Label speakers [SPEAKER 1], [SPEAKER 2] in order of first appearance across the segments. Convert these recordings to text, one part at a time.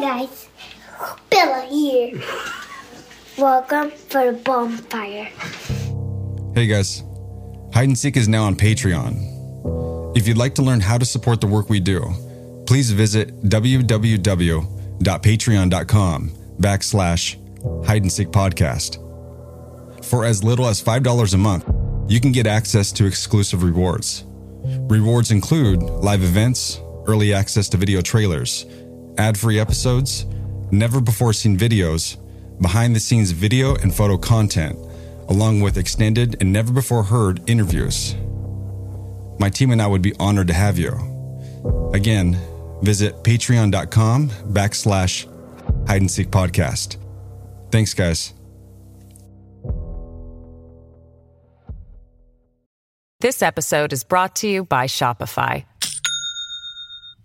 [SPEAKER 1] guys, Bella here. Welcome for the bonfire.
[SPEAKER 2] Hey guys, Hide and Seek is now on Patreon. If you'd like to learn how to support the work we do, please visit www.patreon.com backslash hide and seek podcast. For as little as $5 a month, you can get access to exclusive rewards. Rewards include live events, early access to video trailers, ad free episodes, never before seen videos, behind the scenes video and photo content, along with extended and never before heard interviews. My team and I would be honored to have you. Again, visit patreon.com backslash hide and seek podcast. Thanks, guys.
[SPEAKER 3] This episode is brought to you by Shopify.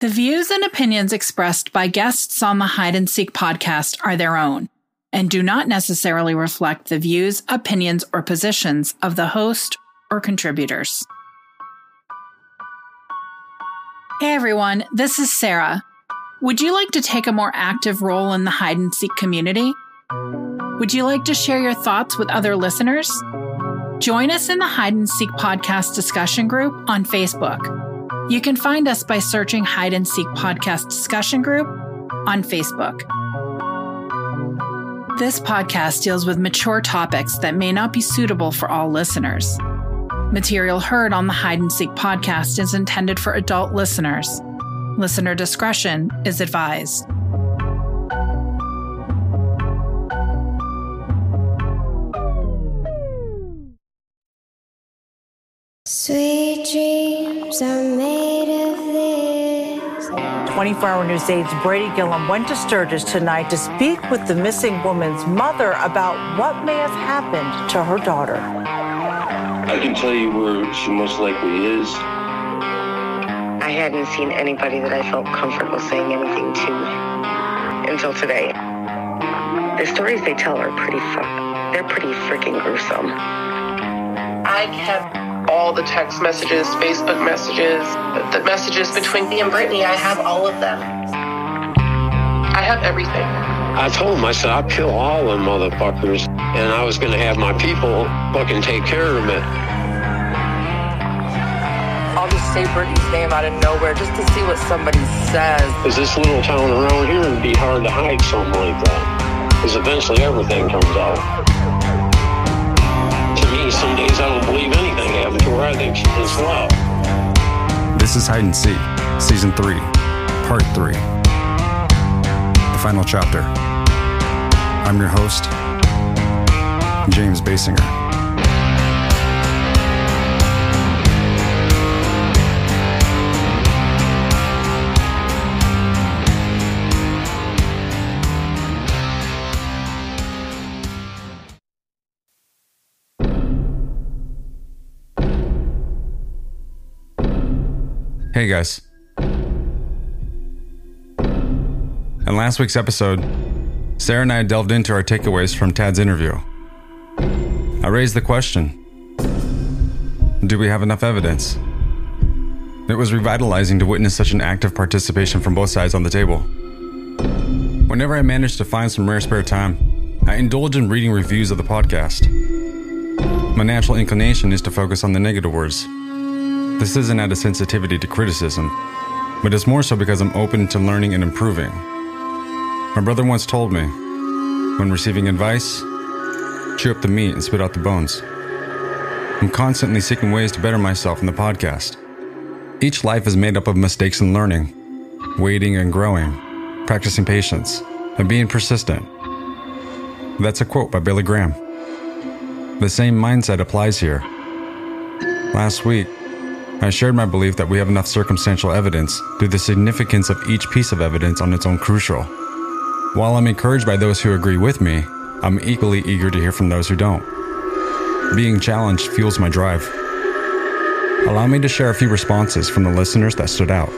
[SPEAKER 4] The views and opinions expressed by guests on the Hide and Seek podcast are their own and do not necessarily reflect the views, opinions, or positions of the host or contributors. Hey everyone, this is Sarah. Would you like to take a more active role in the hide and seek community? Would you like to share your thoughts with other listeners? Join us in the Hide and Seek podcast discussion group on Facebook. You can find us by searching Hide and Seek Podcast Discussion Group on Facebook. This podcast deals with mature topics that may not be suitable for all listeners. Material heard on the Hide and Seek podcast is intended for adult listeners. Listener discretion is advised.
[SPEAKER 1] Sweet dreams.
[SPEAKER 5] 24 Hour News 8's Brady Gillum went to Sturgis tonight to speak with the missing woman's mother about what may have happened to her daughter.
[SPEAKER 6] I can tell you where she most likely is.
[SPEAKER 7] I hadn't seen anybody that I felt comfortable saying anything to until today. The stories they tell are pretty fuck. They're pretty freaking gruesome.
[SPEAKER 8] I kept all the text messages, Facebook messages, the, the messages between me and Brittany. I have all of them. I have everything.
[SPEAKER 6] I told him, I said, I'll kill all them motherfuckers, and I was going to have my people fucking take care of it.
[SPEAKER 9] I'll just say Brittany's name out of nowhere just to see what somebody says.
[SPEAKER 6] Because this little town around here would be hard to hide something like that. Because eventually everything comes out. Some days I don't believe anything. I think.
[SPEAKER 2] This is Hide and Seek, Season 3, Part 3. The final chapter. I'm your host, James Baysinger. Hey guys. In last week's episode, Sarah and I delved into our takeaways from Tad's interview. I raised the question Do we have enough evidence? It was revitalizing to witness such an active participation from both sides on the table. Whenever I manage to find some rare spare time, I indulge in reading reviews of the podcast. My natural inclination is to focus on the negative words. This isn't out of sensitivity to criticism, but it's more so because I'm open to learning and improving. My brother once told me when receiving advice, chew up the meat and spit out the bones. I'm constantly seeking ways to better myself in the podcast. Each life is made up of mistakes and learning, waiting and growing, practicing patience, and being persistent. That's a quote by Billy Graham. The same mindset applies here. Last week, I shared my belief that we have enough circumstantial evidence through the significance of each piece of evidence on its own crucial. While I'm encouraged by those who agree with me, I'm equally eager to hear from those who don't. Being challenged fuels my drive. Allow me to share a few responses from the listeners that stood out.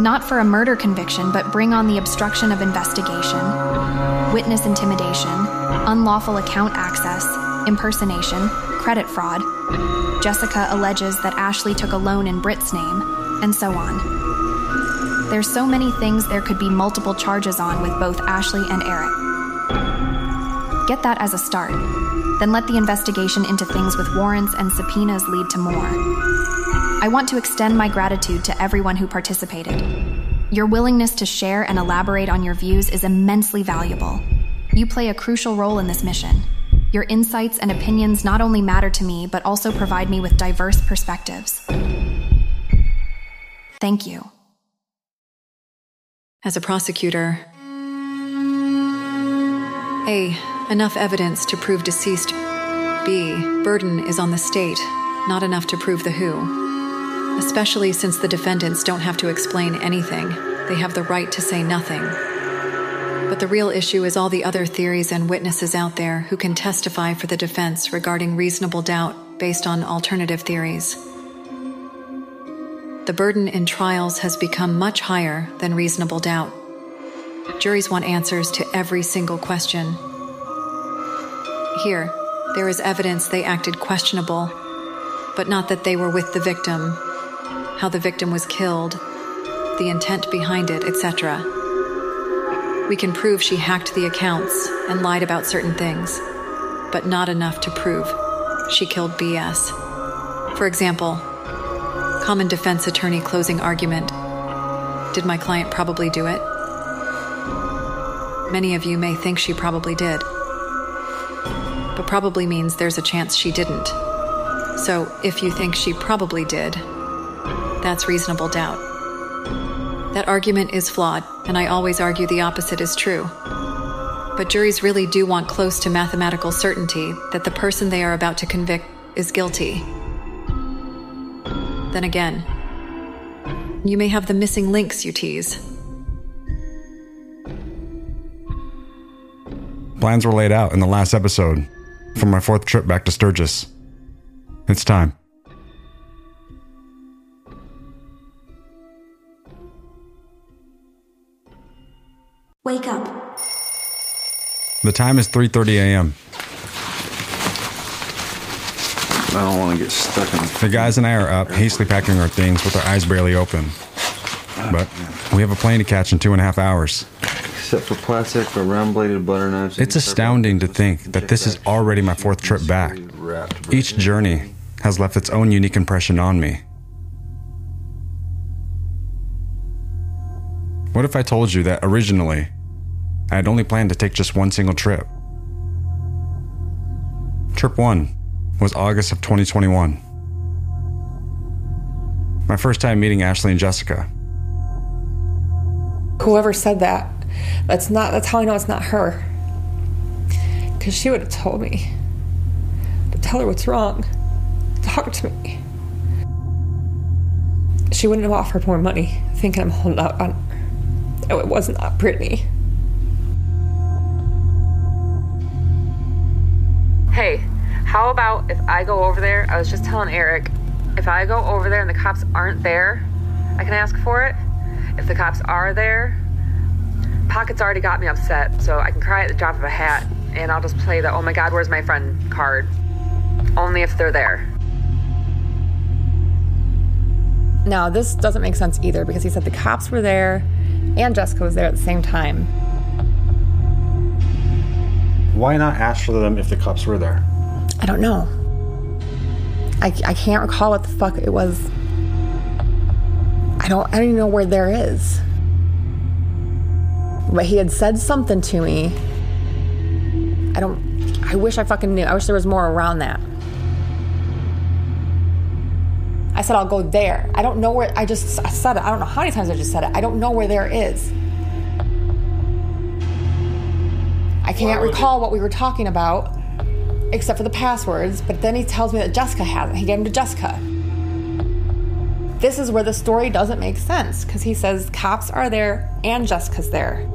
[SPEAKER 10] Not for a murder conviction, but bring on the obstruction of investigation, witness intimidation, unlawful account access, impersonation, credit fraud. Jessica alleges that Ashley took a loan in Britt's name, and so on. There's so many things there could be multiple charges on with both Ashley and Eric. Get that as a start. Then let the investigation into things with warrants and subpoenas lead to more. I want to extend my gratitude to everyone who participated. Your willingness to share and elaborate on your views is immensely valuable. You play a crucial role in this mission. Your insights and opinions not only matter to me, but also provide me with diverse perspectives. Thank you.
[SPEAKER 11] As a prosecutor, A. Enough evidence to prove deceased. B. Burden is on the state, not enough to prove the who. Especially since the defendants don't have to explain anything, they have the right to say nothing. But the real issue is all the other theories and witnesses out there who can testify for the defense regarding reasonable doubt based on alternative theories. The burden in trials has become much higher than reasonable doubt. Juries want answers to every single question. Here, there is evidence they acted questionable, but not that they were with the victim, how the victim was killed, the intent behind it, etc. We can prove she hacked the accounts and lied about certain things, but not enough to prove she killed BS. For example, common defense attorney closing argument Did my client probably do it? Many of you may think she probably did, but probably means there's a chance she didn't. So if you think she probably did, that's reasonable doubt. That argument is flawed, and I always argue the opposite is true. But juries really do want close to mathematical certainty that the person they are about to convict is guilty. Then again, you may have the missing links you tease.
[SPEAKER 2] Plans were laid out in the last episode for my fourth trip back to Sturgis. It's time.
[SPEAKER 10] Wake up.
[SPEAKER 2] The time is 3:30 a.m.
[SPEAKER 12] I don't want to get stuck in
[SPEAKER 2] The guys and I are up, hastily packing our things with our eyes barely open. But we have a plane to catch in two and a half hours.
[SPEAKER 12] Except for plastic or round bladed butter knives.
[SPEAKER 2] It's astounding to think that this is already my fourth trip back. Each journey has left its own unique impression on me. What if I told you that originally I had only planned to take just one single trip? Trip 1 was August of 2021. My first time meeting Ashley and Jessica.
[SPEAKER 13] Whoever said that, that's not, that's how I know it's not her. Because she would have told me to tell her what's wrong, talk to me. She wouldn't have offered more money, thinking I'm holding out on. Oh, it was not that Brittany.
[SPEAKER 9] Hey, how about if I go over there? I was just telling Eric, if I go over there and the cops aren't there, I can ask for it. If the cops are there, Pockets already got me upset, so I can cry at the drop of a hat, and I'll just play the oh my god, where's my friend card. Only if they're there.
[SPEAKER 13] Now, this doesn't make sense either because he said the cops were there and Jessica was there at the same time.
[SPEAKER 14] Why not ask for them if the cops were there?
[SPEAKER 13] I don't know. I, I can't recall what the fuck it was. I don't I don't even know where there is. But he had said something to me. I don't I wish I fucking knew. I wish there was more around that. I said I'll go there. I don't know where I just I said it. I don't know how many times I just said it. I don't know where there is. I can't recall what we were talking about except for the passwords, but then he tells me that Jessica has it. He gave them to Jessica. This is where the story doesn't make sense because he says cops are there and Jessica's there.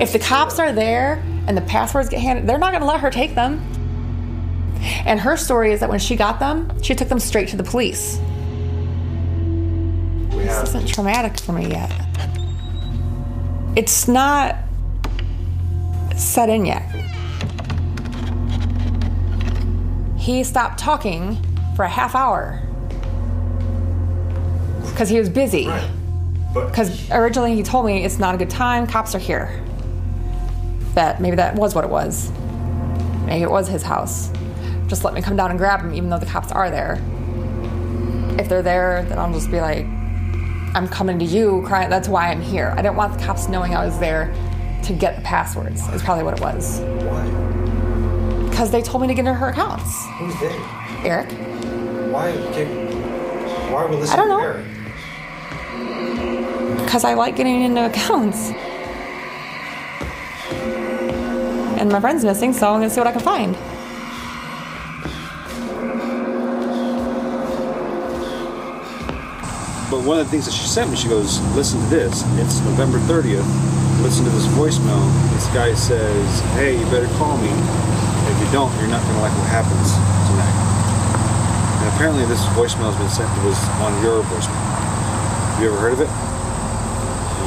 [SPEAKER 13] If the cops are there and the passwords get handed, they're not going to let her take them. And her story is that when she got them, she took them straight to the police. This isn't traumatic for me yet. It's not set in yet. He stopped talking for a half hour because he was busy. Because originally he told me it's not a good time, cops are here. That maybe that was what it was. Maybe it was his house. Just let me come down and grab him, even though the cops are there. If they're there, then I'll just be like, I'm coming to you, crying. That's why I'm here. I didn't want the cops knowing I was there to get the passwords. Is probably what it was.
[SPEAKER 14] Why?
[SPEAKER 13] Because they told me to get into her accounts.
[SPEAKER 14] Who's they?
[SPEAKER 13] Eric.
[SPEAKER 14] Why? Okay. Why would listen
[SPEAKER 13] I don't know.
[SPEAKER 14] Eric?
[SPEAKER 13] Because I like getting into accounts. And my friend's missing, so I'm gonna see what I can find.
[SPEAKER 14] But one of the things that she sent me, she goes, "Listen to this. It's November 30th. Listen to this voicemail. This guy says, "Hey, you better call me. If you don't, you're not gonna like what happens tonight." And apparently, this voicemail has been sent. It was on your voicemail. Have you ever heard of it?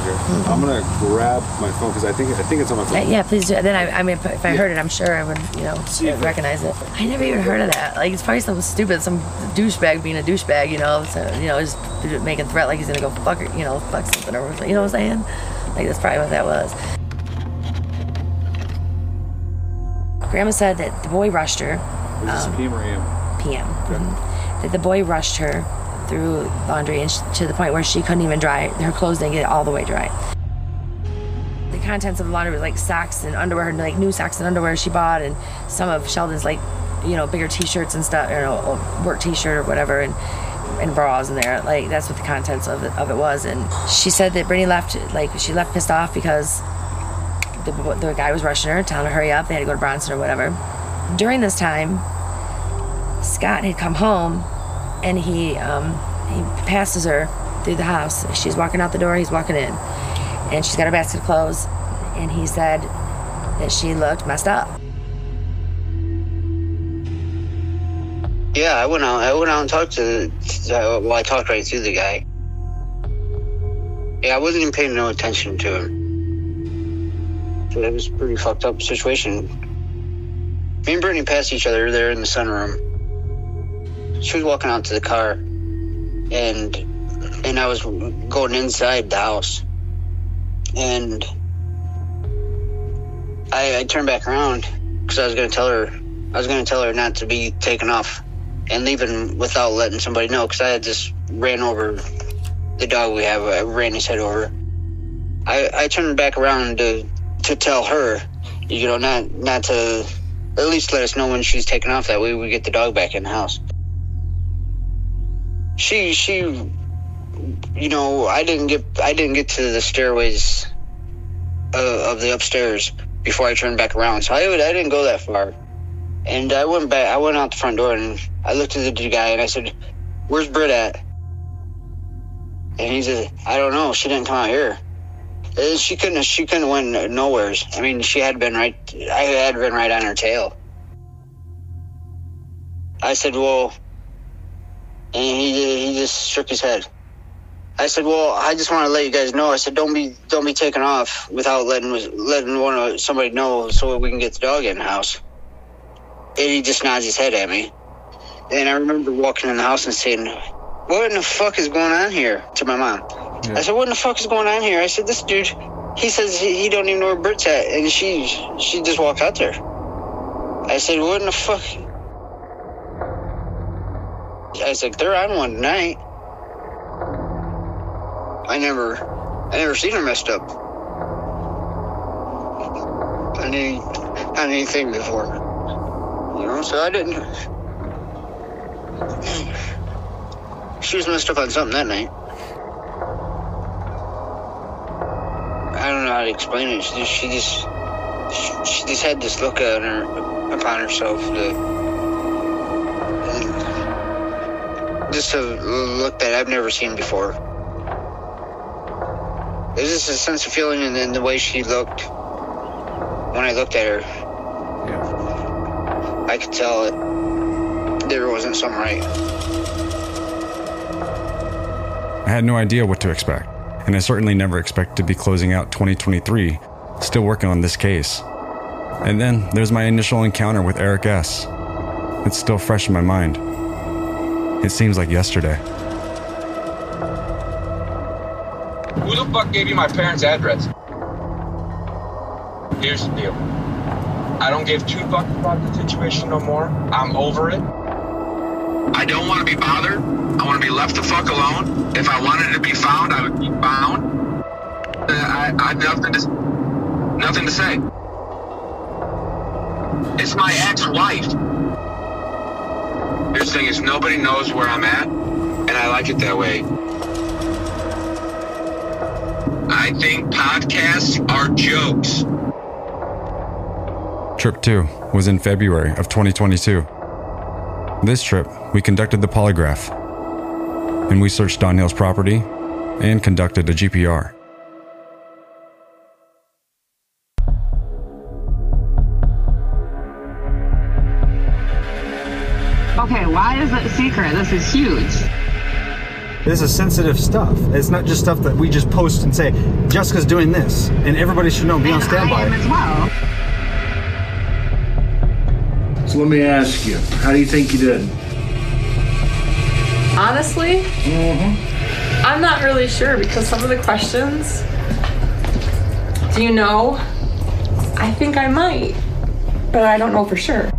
[SPEAKER 14] Okay. Mm-hmm. I'm gonna grab my phone because I think I think it's on my
[SPEAKER 15] Yeah,
[SPEAKER 14] phone.
[SPEAKER 15] Uh, yeah, please do. Then I, I mean, if I heard it, I'm sure I would, you know, recognize it. I never even heard of that. Like, it's probably something stupid, some douchebag being a douchebag, you know, so, you know, just making threat like he's gonna go fuck, you know, fuck something or something. you know what I'm saying? Like that's probably what that was. Grandma said that the boy rushed her.
[SPEAKER 14] Was this
[SPEAKER 15] um,
[SPEAKER 14] PM or AM?
[SPEAKER 15] PM. mhm, That the boy rushed her through laundry and sh- to the point where she couldn't even dry her clothes didn't get all the way dry. The contents of the laundry was like socks and underwear, and like new socks and underwear she bought, and some of Sheldon's like, you know, bigger T-shirts and stuff, you know, work T-shirt or whatever, and and bras in there. Like that's what the contents of it, of it was. And she said that Brittany left, like she left pissed off because the, the guy was rushing her, telling her to hurry up. They had to go to Bronson or whatever. During this time, Scott had come home, and he um, he passes her through the house. She's walking out the door. He's walking in, and she's got her basket of clothes. And he said that she looked messed up.
[SPEAKER 16] Yeah, I went out. I went out and talked to. Well, I talked right through the guy. Yeah, I wasn't even paying no attention to him. So it was a pretty fucked up situation. Me and Brittany passed each other there in the sunroom. She was walking out to the car, and and I was going inside the house, and I, I turned back around because I was going to tell her I was going to tell her not to be taken off and leaving without letting somebody know because I had just ran over the dog we have. Uh, I ran his head over. I, I turned back around to to tell her, you know, not not to at least let us know when she's taken off. That way we get the dog back in the house. She she, you know, I didn't get I didn't get to the stairways of, of the upstairs before I turned back around, so I I didn't go that far. And I went back. I went out the front door and I looked at the guy and I said, "Where's Britt at?" And he said, "I don't know. She didn't come out here. Uh, She couldn't. She couldn't win nowheres. I mean, she had been right. I had been right on her tail." I said, "Well," and he he just shook his head. I said, "Well, I just want to let you guys know." I said, "Don't be don't be taken off without letting letting one of somebody know so we can get the dog in the house." And he just nods his head at me. And I remember walking in the house and saying, "What in the fuck is going on here?" to my mom. I said, "What in the fuck is going on here?" I said, "This dude, he says he, he don't even know where Britt's at," and she she just walked out there. I said, "What in the fuck?" I said, "They're on one tonight." I never, I never seen her messed up on any on anything before. Know, so I didn't. She was messed up on something that night. I don't know how to explain it. She just, she just, she, just had this look on her, upon herself that, just a look that I've never seen before. There's just a sense of feeling in, in the way she looked when I looked at her, I could tell it there wasn't something right.
[SPEAKER 2] I had no idea what to expect, and I certainly never expected to be closing out 2023 still working on this case. And then there's my initial encounter with Eric S. It's still fresh in my mind. It seems like yesterday.
[SPEAKER 17] Who the fuck gave you my parents' address? Here's the deal. I don't give two fucks about the situation no more. I'm over it. I don't want to be bothered. I want to be left the fuck alone. If I wanted to be found, I would be found. Uh, I, I have nothing to, nothing to say. It's my ex-wife. The thing is nobody knows where I'm at, and I like it that way. I think podcasts are jokes.
[SPEAKER 2] Trip 2 was in February of 2022. This trip, we conducted the polygraph, and we searched Don Hill's property and conducted a GPR.
[SPEAKER 18] Okay, why is it secret? This is huge.
[SPEAKER 14] This is sensitive stuff. It's not just stuff that we just post and say, Jessica's doing this, and everybody should know, be on standby.
[SPEAKER 18] I am as well.
[SPEAKER 19] So let me ask you, how do you think you did?
[SPEAKER 13] Honestly,
[SPEAKER 19] Mm-hmm.
[SPEAKER 13] I'm not really sure because some of the questions. Do you know? I think I might, but I don't know for sure.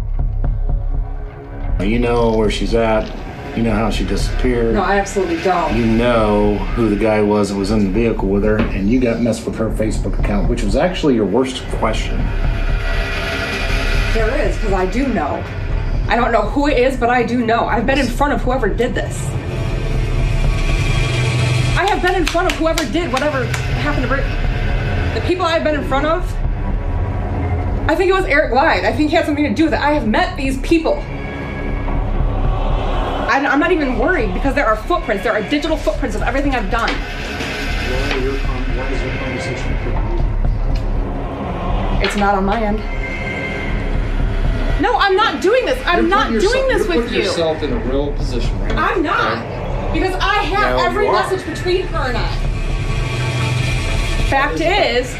[SPEAKER 19] You know where she's at. You know how she disappeared.
[SPEAKER 13] No, I absolutely don't.
[SPEAKER 19] You know who the guy was that was in the vehicle with her, and you got messed with her Facebook account, which was actually your worst question.
[SPEAKER 13] There is, because I do know. I don't know who it is, but I do know. I've been in front of whoever did this. I have been in front of whoever did whatever happened to Brit. The people I've been in front of, I think it was Eric Glide. I think he had something to do with it. I have met these people. I'm not even worried because there are footprints. There are digital footprints of everything I've done.
[SPEAKER 19] What is your conversation
[SPEAKER 13] It's not on my end. No, I'm not doing this. I'm not doing this with you.
[SPEAKER 19] yourself in a real position right now.
[SPEAKER 13] I'm not. Because I have
[SPEAKER 19] No,
[SPEAKER 13] every message between her and I. Fact is,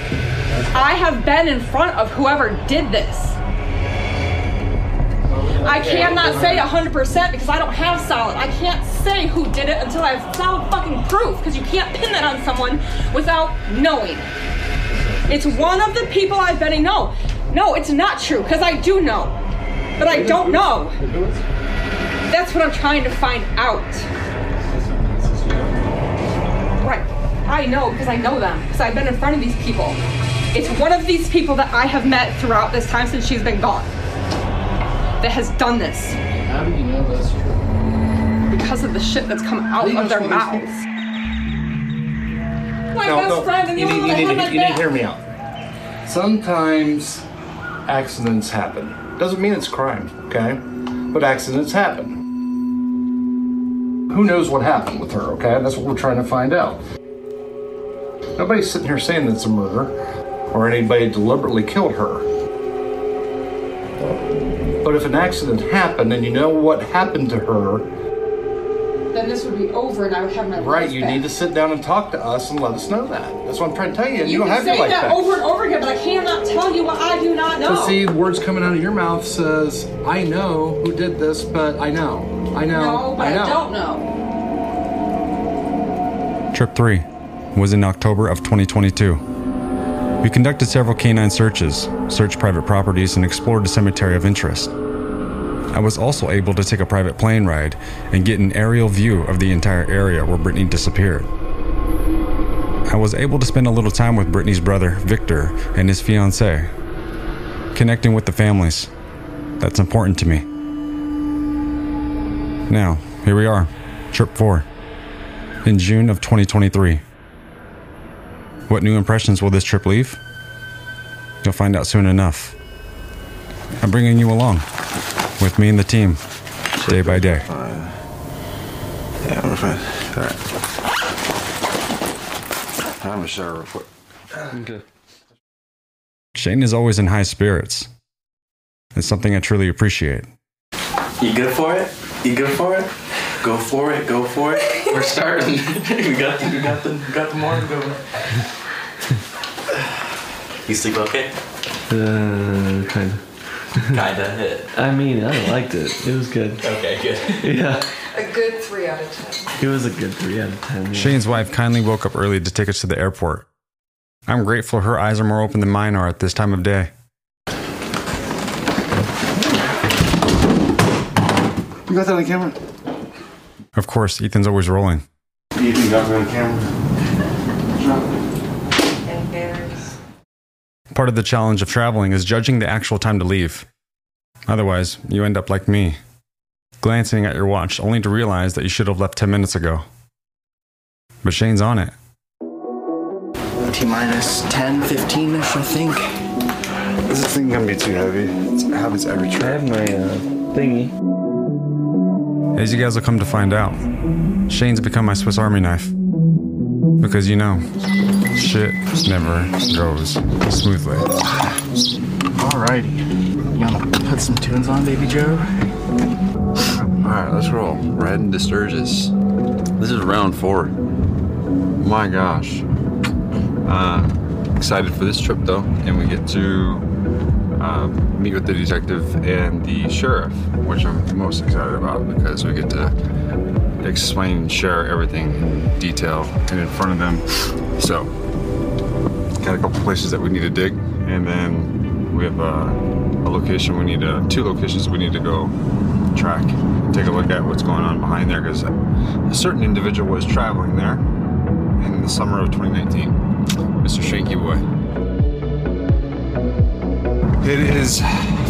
[SPEAKER 13] I have been in front of whoever did this. I cannot say 100% because I don't have solid. I can't say who did it until I have solid fucking proof because you can't pin that on someone without knowing. It's one of the people I bet I know. No, it's not true because I do know. But I don't know. That's what I'm trying to find out. Right. I know because I know them because I've been in front of these people. It's one of these people that I have met throughout this time since she's been gone that has done this
[SPEAKER 19] How do you know that's true?
[SPEAKER 13] because of the shit that's come out of their mouths. My
[SPEAKER 19] No,
[SPEAKER 13] best
[SPEAKER 19] no,
[SPEAKER 13] friend and the
[SPEAKER 19] you
[SPEAKER 13] only
[SPEAKER 19] need,
[SPEAKER 13] one
[SPEAKER 19] you
[SPEAKER 13] that
[SPEAKER 19] need,
[SPEAKER 13] had
[SPEAKER 19] to,
[SPEAKER 13] my
[SPEAKER 19] you need to hear me out. Sometimes accidents happen. Doesn't mean it's crime, okay? But accidents happen. Who knows what happened with her, okay? That's what we're trying to find out. Nobody's sitting here saying it's a murder or anybody deliberately killed her. But if an accident happened and you know what happened to her,
[SPEAKER 13] Then this would be over and I would have my
[SPEAKER 19] right,
[SPEAKER 13] life
[SPEAKER 19] you
[SPEAKER 13] back.
[SPEAKER 19] need to sit down and talk to us and let us know that. That's what I'm trying to tell you. And you,
[SPEAKER 13] You
[SPEAKER 19] don't
[SPEAKER 13] can
[SPEAKER 19] have
[SPEAKER 13] say
[SPEAKER 19] to like
[SPEAKER 13] that
[SPEAKER 19] that.
[SPEAKER 13] over and over again, but I cannot tell you what I do not know.
[SPEAKER 19] To see words coming out of your mouth says, I know who did this, but I know. I know.
[SPEAKER 13] no, but
[SPEAKER 19] I
[SPEAKER 13] I, don't know.
[SPEAKER 2] Trip 3 was in October of 2022. We conducted several canine searches, searched private properties, and explored a cemetery of interest. I was also able to take a private plane ride and get an aerial view of the entire area where Brittany disappeared. I was able to spend a little time with Brittany's brother, Victor, and his fiancee, connecting with the families. That's important to me. Now, here we are, trip 4, in June of 2023. What new impressions will this trip leave? You'll find out soon enough. I'm bringing you along with me and the team, day by day.
[SPEAKER 12] Yeah, we're fine. All right. I'm gonna shower real quick.
[SPEAKER 2] Okay. Shane is always in high spirits. It's something I truly appreciate.
[SPEAKER 20] You good for it? You good for it? Go for it. Go for it. We're starting. we got the, we got the, we got the morning going. You sleep okay?
[SPEAKER 21] Uh, kind of.
[SPEAKER 20] Kinda. Hit.
[SPEAKER 21] I mean, I liked it. It was good.
[SPEAKER 20] Okay, good.
[SPEAKER 21] Yeah,
[SPEAKER 22] A good three out of ten.
[SPEAKER 21] it was a good three out of ten. yeah.
[SPEAKER 2] Shane's wife kindly woke up early to take us to the airport. I'm grateful her eyes are more open than mine are at this time of day.
[SPEAKER 12] You got that on camera?
[SPEAKER 2] Of course, Ethan's always rolling.
[SPEAKER 12] Ethan got me on camera.
[SPEAKER 2] Part of the challenge of traveling is judging the actual time to leave. Otherwise, you end up like me, glancing at your watch only to realize that you should have left 10 minutes ago. But Shane's on it.
[SPEAKER 20] T minus 10, 15 ish, I think.
[SPEAKER 12] Is this thing gonna be too heavy? It happens every trip.
[SPEAKER 21] I have my uh, thingy.
[SPEAKER 2] As you guys will come to find out, Shane's become my Swiss Army knife. Because you know, shit never goes smoothly.
[SPEAKER 20] Alrighty. You wanna put some tunes on, baby Joe?
[SPEAKER 12] Alright, let's roll. Red into Sturgis. This is round four. My gosh. Uh, excited for this trip though, and we get to uh, meet with the detective and the sheriff, which I'm most excited about because we get to explain and share everything in detail and in front of them. So, got a couple places that we need to dig, and then we have a, a location we need to, two locations we need to go track take a look at what's going on behind there because a certain individual was traveling there in the summer of 2019. Mr. Shanky Boy. It is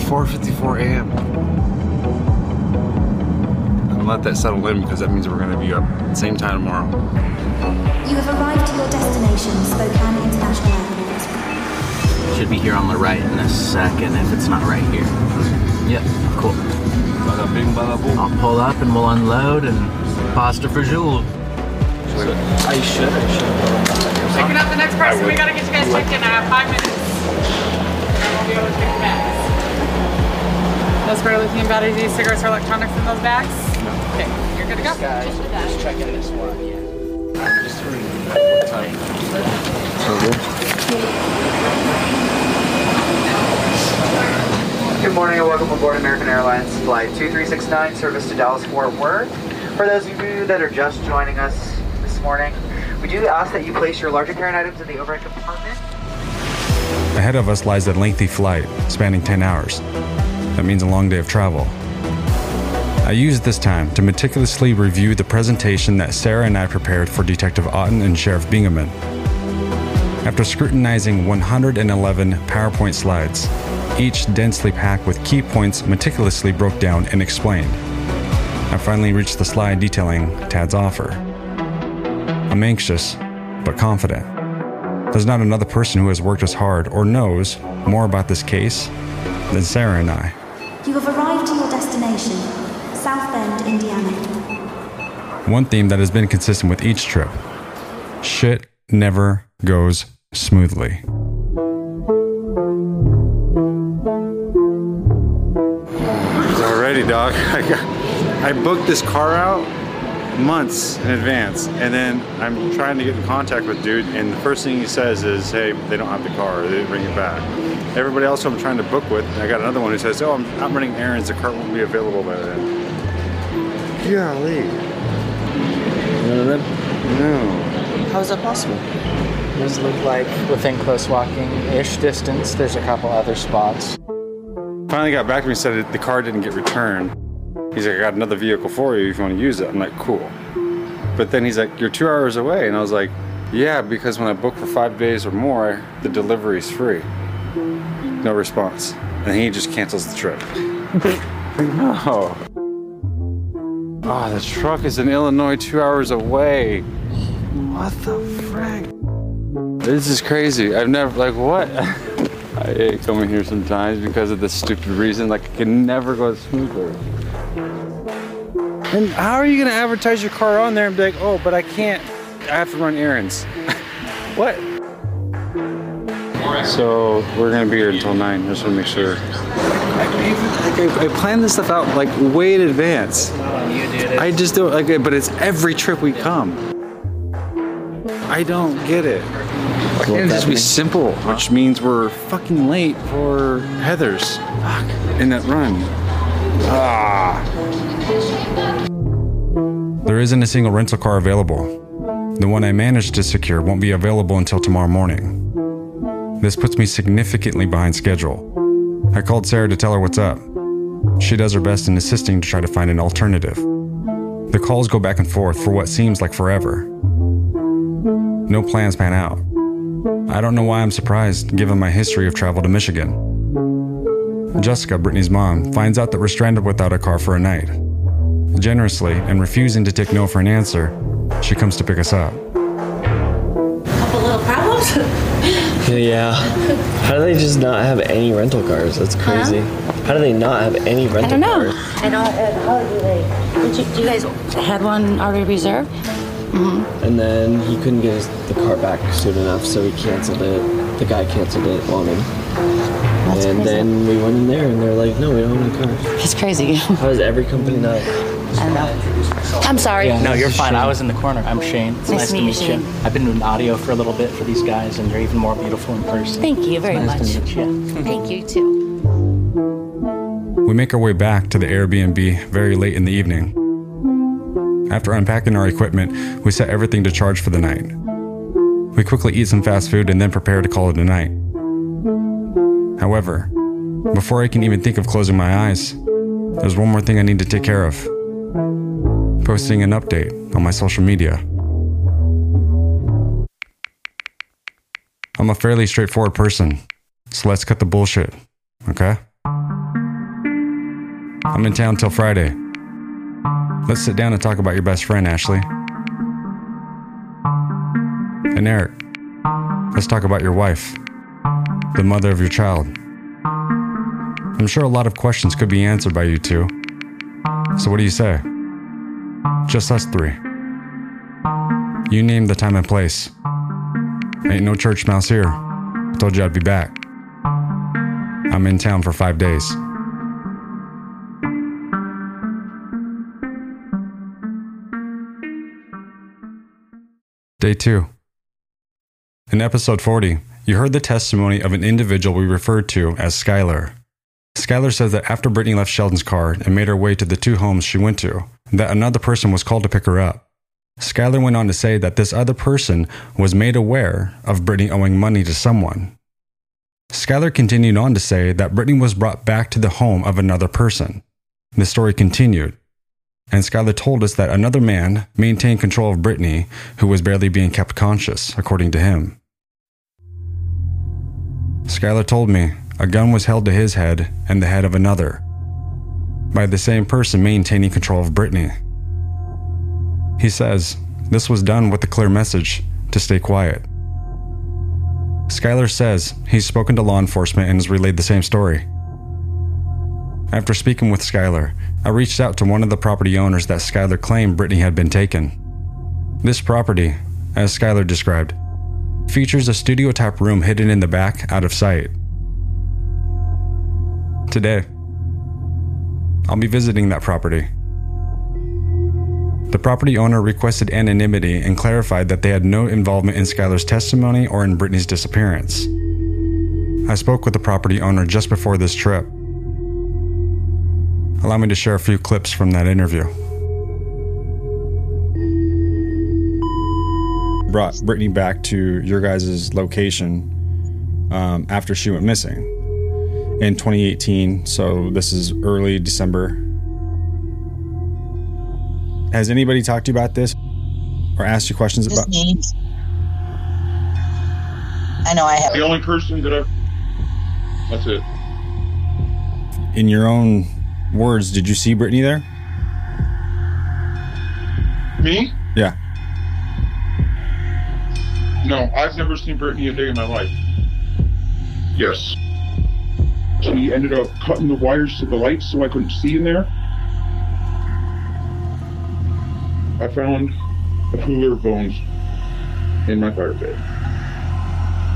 [SPEAKER 12] 4:54 a.m. And let that settle in because that means we're going to be up at the same time tomorrow.
[SPEAKER 23] You have arrived to your destination, Spokane International Airport.
[SPEAKER 20] Should be here on the right in a second if it's not right here. Yep, cool.
[SPEAKER 12] Bada bing, bada boom.
[SPEAKER 20] I'll pull up and we'll unload and pasta for Jules. I should, I should.
[SPEAKER 4] Picking up the next person. We gotta get you guys checked in. I have five minutes. And we'll be able to take the bags. No spare lithium batteries, e-cigarettes, or electronics in those bags? No. Okay, you're good to go.
[SPEAKER 20] Guys, just checking this one. Just
[SPEAKER 24] Good morning and welcome aboard American Airlines Flight 2369, service to Dallas Fort Worth. For those of you that are just joining us this morning, we do ask that you place your larger carrying items in the overhead compartment.
[SPEAKER 2] Ahead of us lies a lengthy flight spanning 10 hours. That means a long day of travel. I used this time to meticulously review the presentation that Sarah and I prepared for Detective Otten and Sheriff Bingaman. After scrutinizing 111 PowerPoint slides, each densely packed with key points meticulously broke down and explained, I finally reached the slide detailing Tad's offer. I'm anxious, but confident. There's not another person who has worked as hard or knows more about this case than Sarah and I.
[SPEAKER 23] You have arrived to your destination, South Bend, Indiana.
[SPEAKER 2] One theme that has been consistent with each trip shit never goes smoothly.
[SPEAKER 14] Alrighty, dog. I, got, I booked this car out months in advance, and then I'm trying to get in contact with dude, and the first thing he says is, "Hey, they don't have the car. They didn't bring it back." Everybody else who I'm trying to book with, I got another one who says, "Oh, I'm, I'm running errands. The car won't be available by then." Golly. No.
[SPEAKER 25] How is that possible? Does look like within close walking-ish distance. There's a couple other spots.
[SPEAKER 14] Finally got back to me and said that the car didn't get returned. He's like, I got another vehicle for you if you want to use it. I'm like, cool. But then he's like, you're two hours away. And I was like, yeah, because when I book for five days or more, the delivery is free. No response. And he just cancels the trip. no. Oh, the truck is in Illinois, two hours away. What the frick? This is crazy. I've never, like, what? I hate coming here sometimes because of this stupid reason. Like, it can never go smoother. And how are you going to advertise your car on there and be like, oh, but I can't, I have to run errands? what? So we're gonna be here until nine. Just want to make sure. Like I, I planned this stuff out like way in advance.
[SPEAKER 25] You did it.
[SPEAKER 14] I just don't like it, but it's every trip we come. I don't get it. Why can't it just be simple? Which means we're fucking late for Heather's. Fuck. In that run. Ah.
[SPEAKER 2] There isn't a single rental car available. The one I managed to secure won't be available until tomorrow morning. This puts me significantly behind schedule. I called Sarah to tell her what's up. She does her best in assisting to try to find an alternative. The calls go back and forth for what seems like forever. No plans pan out. I don't know why I'm surprised, given my history of travel to Michigan. Jessica, Brittany's mom, finds out that we're stranded without a car for a night. Generously, and refusing to take no for an answer, she comes to pick us up.
[SPEAKER 26] A couple little problems.
[SPEAKER 21] Yeah. How do they just not have any rental cars? That's crazy. How do they not have any rental cars?
[SPEAKER 26] I don't know.
[SPEAKER 21] cars?
[SPEAKER 26] I don't. Uh, how do they? Did you, do you guys had one already reserved? Mm-hmm.
[SPEAKER 21] And then he couldn't get his, the car back soon enough, so he canceled it. The guy canceled it on him.
[SPEAKER 26] That's
[SPEAKER 21] and
[SPEAKER 26] crazy.
[SPEAKER 21] then we went in there, and they're like, "No, we don't have any cars."
[SPEAKER 26] It's crazy.
[SPEAKER 21] How does every company know?
[SPEAKER 26] I don't know. I'm sorry.
[SPEAKER 25] No, you're fine. I was in the corner. I'm oh, Shane. It's nice,
[SPEAKER 26] Nice to
[SPEAKER 25] to
[SPEAKER 26] meet
[SPEAKER 25] meet
[SPEAKER 26] you,
[SPEAKER 25] you.
[SPEAKER 26] Shane.
[SPEAKER 25] I've been doing audio for a little bit for these guys, and they're even more beautiful in person.
[SPEAKER 26] Thank you very
[SPEAKER 25] Nice to
[SPEAKER 26] much.
[SPEAKER 25] meet you.
[SPEAKER 26] Thank you too.
[SPEAKER 2] We make our way back to the Airbnb very late in the evening. After unpacking our equipment, we set everything to charge for the night. We quickly eat some fast food and then prepare to call it a night. However, before I can even think of closing my eyes, there's one more thing I need to take care of posting an update on my social media. I'm a fairly straightforward person, so let's cut the bullshit, okay? I'm in town till Friday. Let's sit down and talk about your best friend, Ashley. And Eric, let's talk about your wife, the mother of your child. I'm sure a lot of questions could be answered by you two. So, what do you say? Just us three. You name the time and place. Ain't no church mouse here. Told you I'd be back. I'm in town for five days. Day 2. In episode 40, you heard the testimony of an individual we referred to as Skylar. Skylar says that after Brittany left Sheldon's car and made her way to the two homes she went to, that another person was called to pick her up. Skylar went on to say that this other person was made aware of Brittany owing money to someone. Skylar continued on to say that Brittany was brought back to the home of another person. The story continued, and Skylar told us that another man maintained control of Brittany, who was barely being kept conscious, according to him. Skylar told me a gun was held to his head and the head of another, by the same person maintaining control of Brittany. He says this was done with the clear message to stay quiet. Skylar says he's spoken to law enforcement and has relayed the same story. After speaking with Skylar, I reached out to one of the property owners that Skylar claimed Brittany had been taken. This property, as Skylar described, features a studio type room hidden in the back out of sight. Today, I'll be visiting that property. The property owner requested anonymity and clarified that they had no involvement in Skylar's testimony or in Brittany's disappearance. I spoke with the property owner just before this trip. Allow me to share a few clips from that interview. Brought Brittany back to your guys' location um, after she went missing in 2018. So this is early December. Has anybody talked to you about this or asked you questions
[SPEAKER 27] Just
[SPEAKER 2] about?
[SPEAKER 27] me. I know I have.
[SPEAKER 28] The only person that I've. That's it.
[SPEAKER 2] In your own words, did you see Brittany there?
[SPEAKER 28] Me?
[SPEAKER 2] Yeah.
[SPEAKER 28] No, I've never seen Brittany a day in my life. Yes. She ended up cutting the wires to the lights so I couldn't see in there. I found a cooler of bones in my fire pit.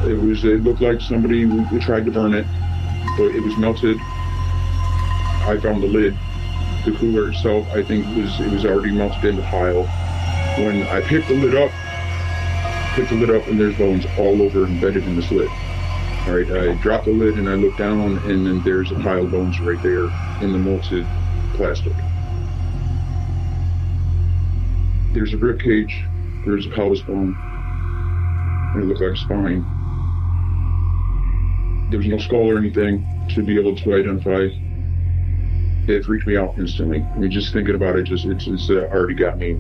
[SPEAKER 28] It was. It looked like somebody tried to burn it, but it was melted. I found the lid. The cooler itself, I think, was it was already melted in the pile. When I picked the lid up, picked the lid up, and there's bones all over embedded in this lid. All right, I dropped the lid and I look down, and then there's a pile of bones right there in the melted plastic. There's a rib cage. There's a pelvis bone. And it looked like a spine. There was no skull or anything to be able to identify. It freaked me out instantly. I mean, just thinking about it, just it's, it's uh, already got me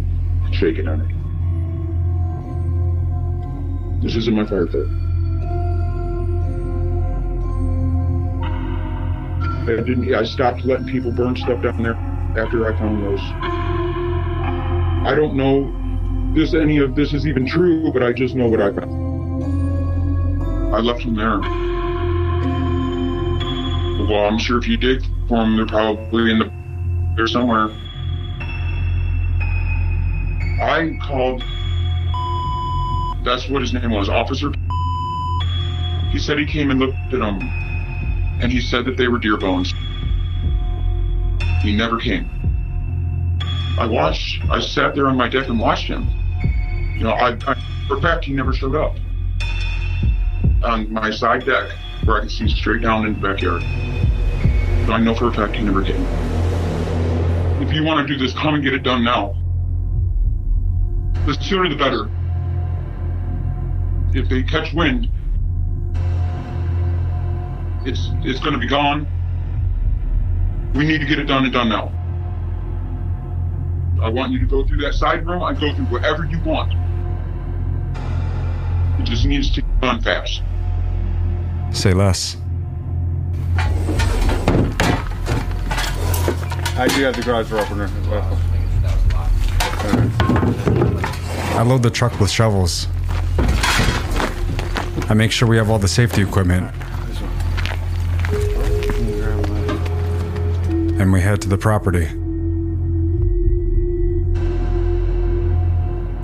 [SPEAKER 28] shaking on it. This isn't my fire. I didn't. I stopped letting people burn stuff down there after I found those. I don't know this any of this is even true, but I just know what I found. I left them there. Well, I'm sure if you dig for them, they're probably in the there somewhere. I called. That's what his name was, Officer. He said he came and looked at them, and he said that they were deer bones. He never came. I watched. I sat there on my deck and watched him. You know, I, I for a fact he never showed up on my side deck where I could see straight down in the backyard. But I know for a fact he never came. If you want to do this, come and get it done now. The sooner the better. If they catch wind, it's it's going to be gone. We need to get it done and done now. I want you to go through that side room. I go through whatever you want. It just needs to be done fast.
[SPEAKER 2] Say less.
[SPEAKER 14] I do have the garage door opener as well.
[SPEAKER 2] I load the truck with shovels. I make sure we have all the safety equipment. And we head to the property.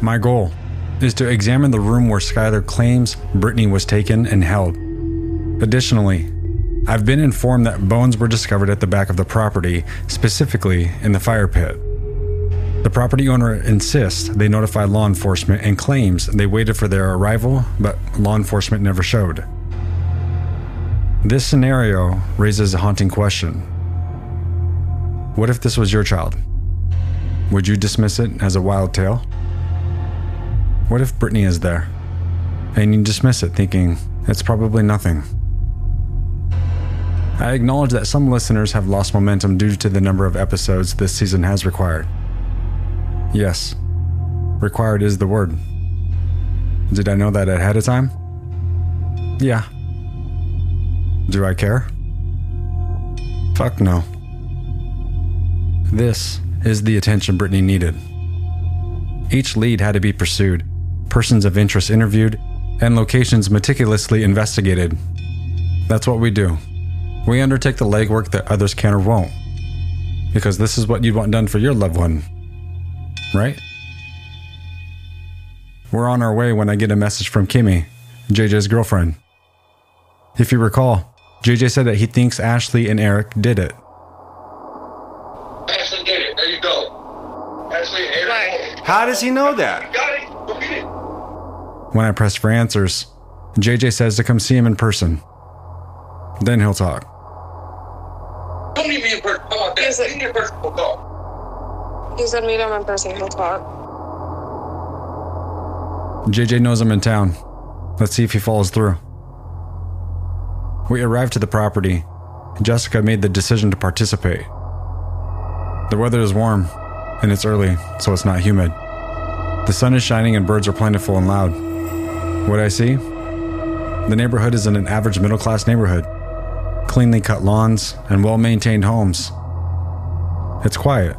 [SPEAKER 2] My goal is to examine the room where Skylar claims Brittany was taken and held. Additionally, I've been informed that bones were discovered at the back of the property, specifically in the fire pit. The property owner insists they notified law enforcement and claims they waited for their arrival, but law enforcement never showed. This scenario raises a haunting question. What if this was your child? Would you dismiss it as a wild tale? What if Brittany is there? And you dismiss it thinking it's probably nothing. I acknowledge that some listeners have lost momentum due to the number of episodes this season has required. Yes, required is the word. Did I know that ahead of time? Yeah. Do I care? Fuck no. This is the attention Brittany needed. Each lead had to be pursued, persons of interest interviewed, and locations meticulously investigated. That's what we do. We undertake the legwork that others can or won't. Because this is what you'd want done for your loved one. Right? We're on our way when I get a message from Kimmy, JJ's girlfriend. If you recall, JJ said that he thinks Ashley and Eric did it.
[SPEAKER 17] Ashley did it. There you go. Ashley and Eric.
[SPEAKER 14] How does he know that?
[SPEAKER 17] Got it. Go get it.
[SPEAKER 2] When I press for answers, JJ says to come see him in person. Then he'll talk.
[SPEAKER 17] Don't meet me in person. How about that? Meet me in person. We'll talk.
[SPEAKER 27] He said meet him in person, he'll talk.
[SPEAKER 2] JJ knows I'm in town. Let's see if he follows through. We arrived to the property. Jessica made the decision to participate. The weather is warm, and it's early, so it's not humid. The sun is shining and birds are plentiful and loud. What I see? The neighborhood is in an average middle class neighborhood. Cleanly cut lawns and well maintained homes. It's quiet.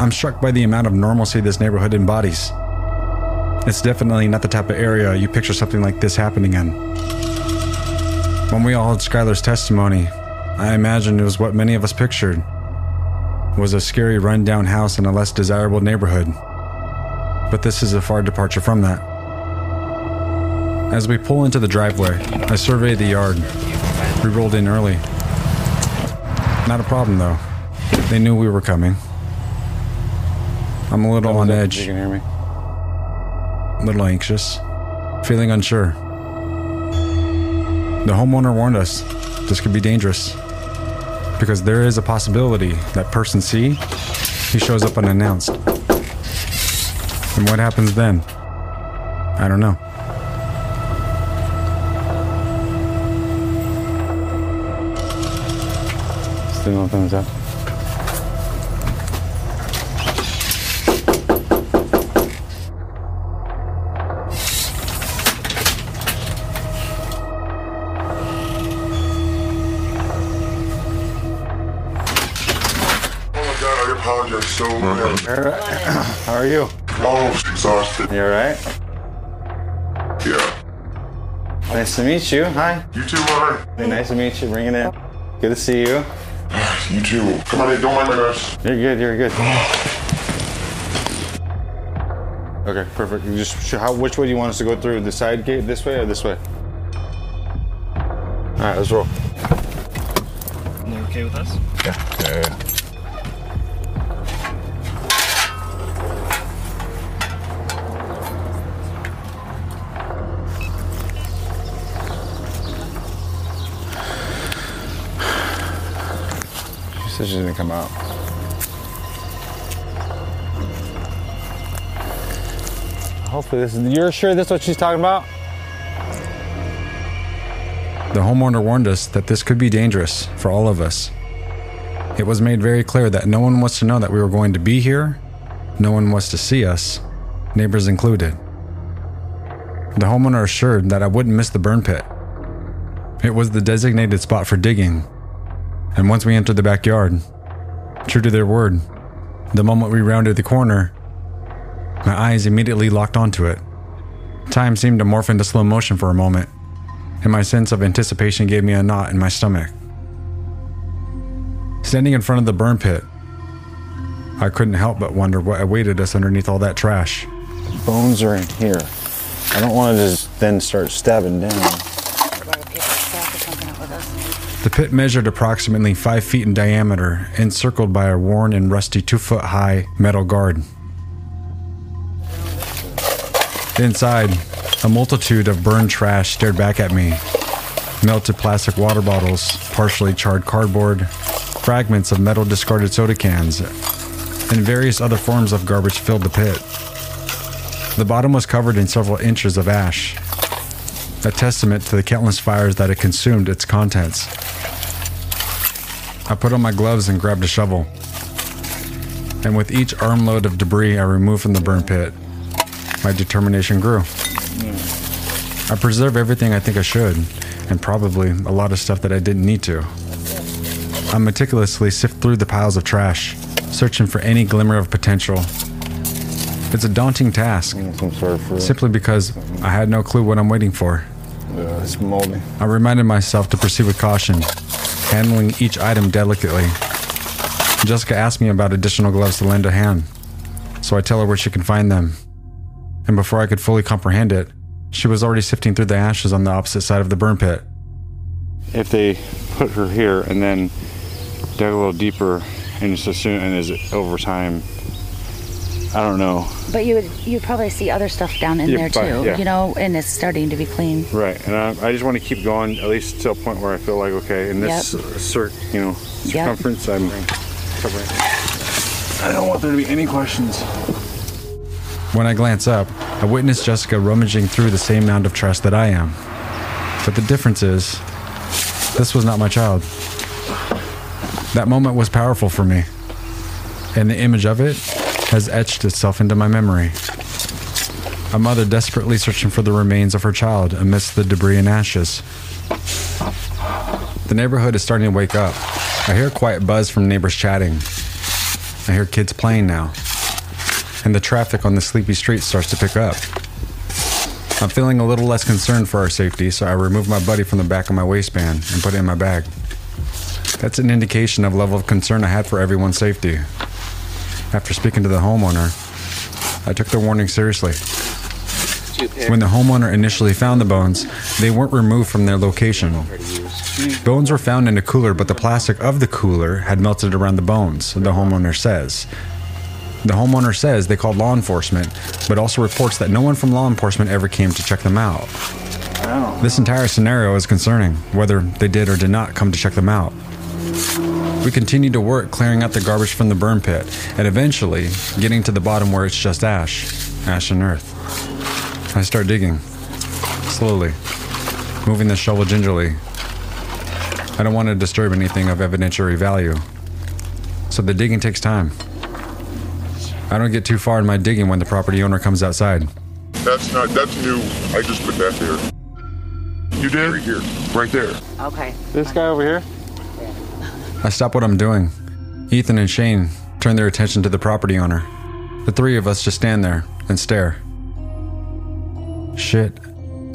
[SPEAKER 2] I'm struck by the amount of normalcy this neighborhood embodies. It's definitely not the type of area you picture something like this happening in. When we all heard Skylar's testimony, I imagined it was what many of us pictured. Was a scary rundown house in a less desirable neighborhood. But this is a far departure from that. As we pull into the driveway, I survey the yard. We rolled in early. Not a problem though. They knew we were coming. I'm a little on edge.
[SPEAKER 14] You can hear me.
[SPEAKER 2] a little anxious, feeling unsure. The homeowner warned us this could be dangerous because there is a possibility that person C he shows up unannounced. And what happens then? I don't know.
[SPEAKER 14] Still no thumbs up.
[SPEAKER 29] Much.
[SPEAKER 14] How are you?
[SPEAKER 29] Oh, exhausted.
[SPEAKER 14] You alright?
[SPEAKER 29] Yeah.
[SPEAKER 14] Nice to meet you. Hi.
[SPEAKER 29] You too, Ryan.
[SPEAKER 14] Hey, nice to meet you. Bring it in. Good to see you.
[SPEAKER 29] You too. Come on in, don't mind my mess.
[SPEAKER 14] You're good. You're good. Okay, perfect. You just sh- how, which way do you want us to go through? The side gate, this way or this way? All right, let's roll.
[SPEAKER 21] You okay with us?
[SPEAKER 14] Yeah. Yeah. yeah. She's gonna come out. Hopefully this is. You're sure this is what she's talking about?
[SPEAKER 2] The homeowner warned us that this could be dangerous for all of us. It was made very clear that no one was to know that we were going to be here, no one was to see us, neighbors included. The homeowner assured that I wouldn't miss the burn pit. It was the designated spot for digging, and once we entered the backyard, true to their word, the moment we rounded the corner, my eyes immediately locked onto it. Time seemed to morph into slow motion for a moment, and my sense of anticipation gave me a knot in my stomach. Standing in front of the burn pit, I couldn't help but wonder what awaited us underneath all that trash.
[SPEAKER 14] Bones are in here. I don't want to just then start stabbing down.
[SPEAKER 2] The pit measured approximately five feet in diameter, encircled by a worn and rusty two foot high metal guard. Inside, a multitude of burned trash stared back at me. Melted plastic water bottles, partially charred cardboard, fragments of metal discarded soda cans, and various other forms of garbage filled the pit. The bottom was covered in several inches of ash, a testament to the countless fires that had consumed its contents. I put on my gloves and grabbed a shovel. And with each armload of debris I removed from the burn pit, my determination grew. I preserve everything I think I should, and probably a lot of stuff that I didn't need to. I meticulously sift through the piles of trash, searching for any glimmer of potential. It's a daunting task, mm, simply because I had no clue what I'm waiting for.
[SPEAKER 14] Yeah, it's moldy.
[SPEAKER 2] I reminded myself to proceed with caution, handling each item delicately. Jessica asked me about additional gloves to lend a hand, so I tell her where she can find them. And before I could fully comprehend it, she was already sifting through the ashes on the opposite side of the burn pit.
[SPEAKER 14] If they put her here and then dug a little deeper and just assume, and is over time? I don't know.
[SPEAKER 15] But you would you'd probably see other stuff down in
[SPEAKER 14] Yeah,
[SPEAKER 15] there too,
[SPEAKER 14] yeah.
[SPEAKER 15] you know, and it's starting to be clean.
[SPEAKER 14] Right, and I, I just want to keep going at least to a point where I feel like okay, in this
[SPEAKER 15] Yep.
[SPEAKER 14] cir- you know
[SPEAKER 15] Yep.
[SPEAKER 14] circumference, I'm covering. I don't want there to be any questions.
[SPEAKER 2] When I glance up, I witness Jessica rummaging through the same mound of trash that I am. But the difference is, this was not my child. That moment was powerful for me, and the image of it has etched itself into my memory. A mother desperately searching for the remains of her child amidst the debris and ashes. The neighborhood is starting to wake up. I hear a quiet buzz from neighbors chatting. I hear kids playing now and the traffic on the sleepy street starts to pick up. I'm feeling a little less concerned for our safety, so I remove my buddy from the back of my waistband and put it in my bag. That's an indication of level of concern I had for everyone's safety. After speaking to the homeowner, I took their warning seriously. When the homeowner initially found the bones, they weren't removed from their location. Bones were found in a cooler, but the plastic of the cooler had melted around the bones, the homeowner says. The homeowner says they called law enforcement, but also reports that no one from law enforcement ever came to check them out. This entire scenario is concerning, whether they did or did not come to check them out. We continue to work clearing out the garbage from the burn pit, and eventually getting to the bottom where it's just ash, ash and earth. I start digging, slowly, moving the shovel gingerly. I don't want to disturb anything of evidentiary value, so the digging takes time. I don't get too far in my digging when the property owner comes outside.
[SPEAKER 28] That's not, that's new. I just put that there. You did? Right here. Right there.
[SPEAKER 15] Okay.
[SPEAKER 29] This guy over here?
[SPEAKER 2] I stop what I'm doing. Ethan and Shane turn their attention to the property owner. The three of us just stand there and stare. Shit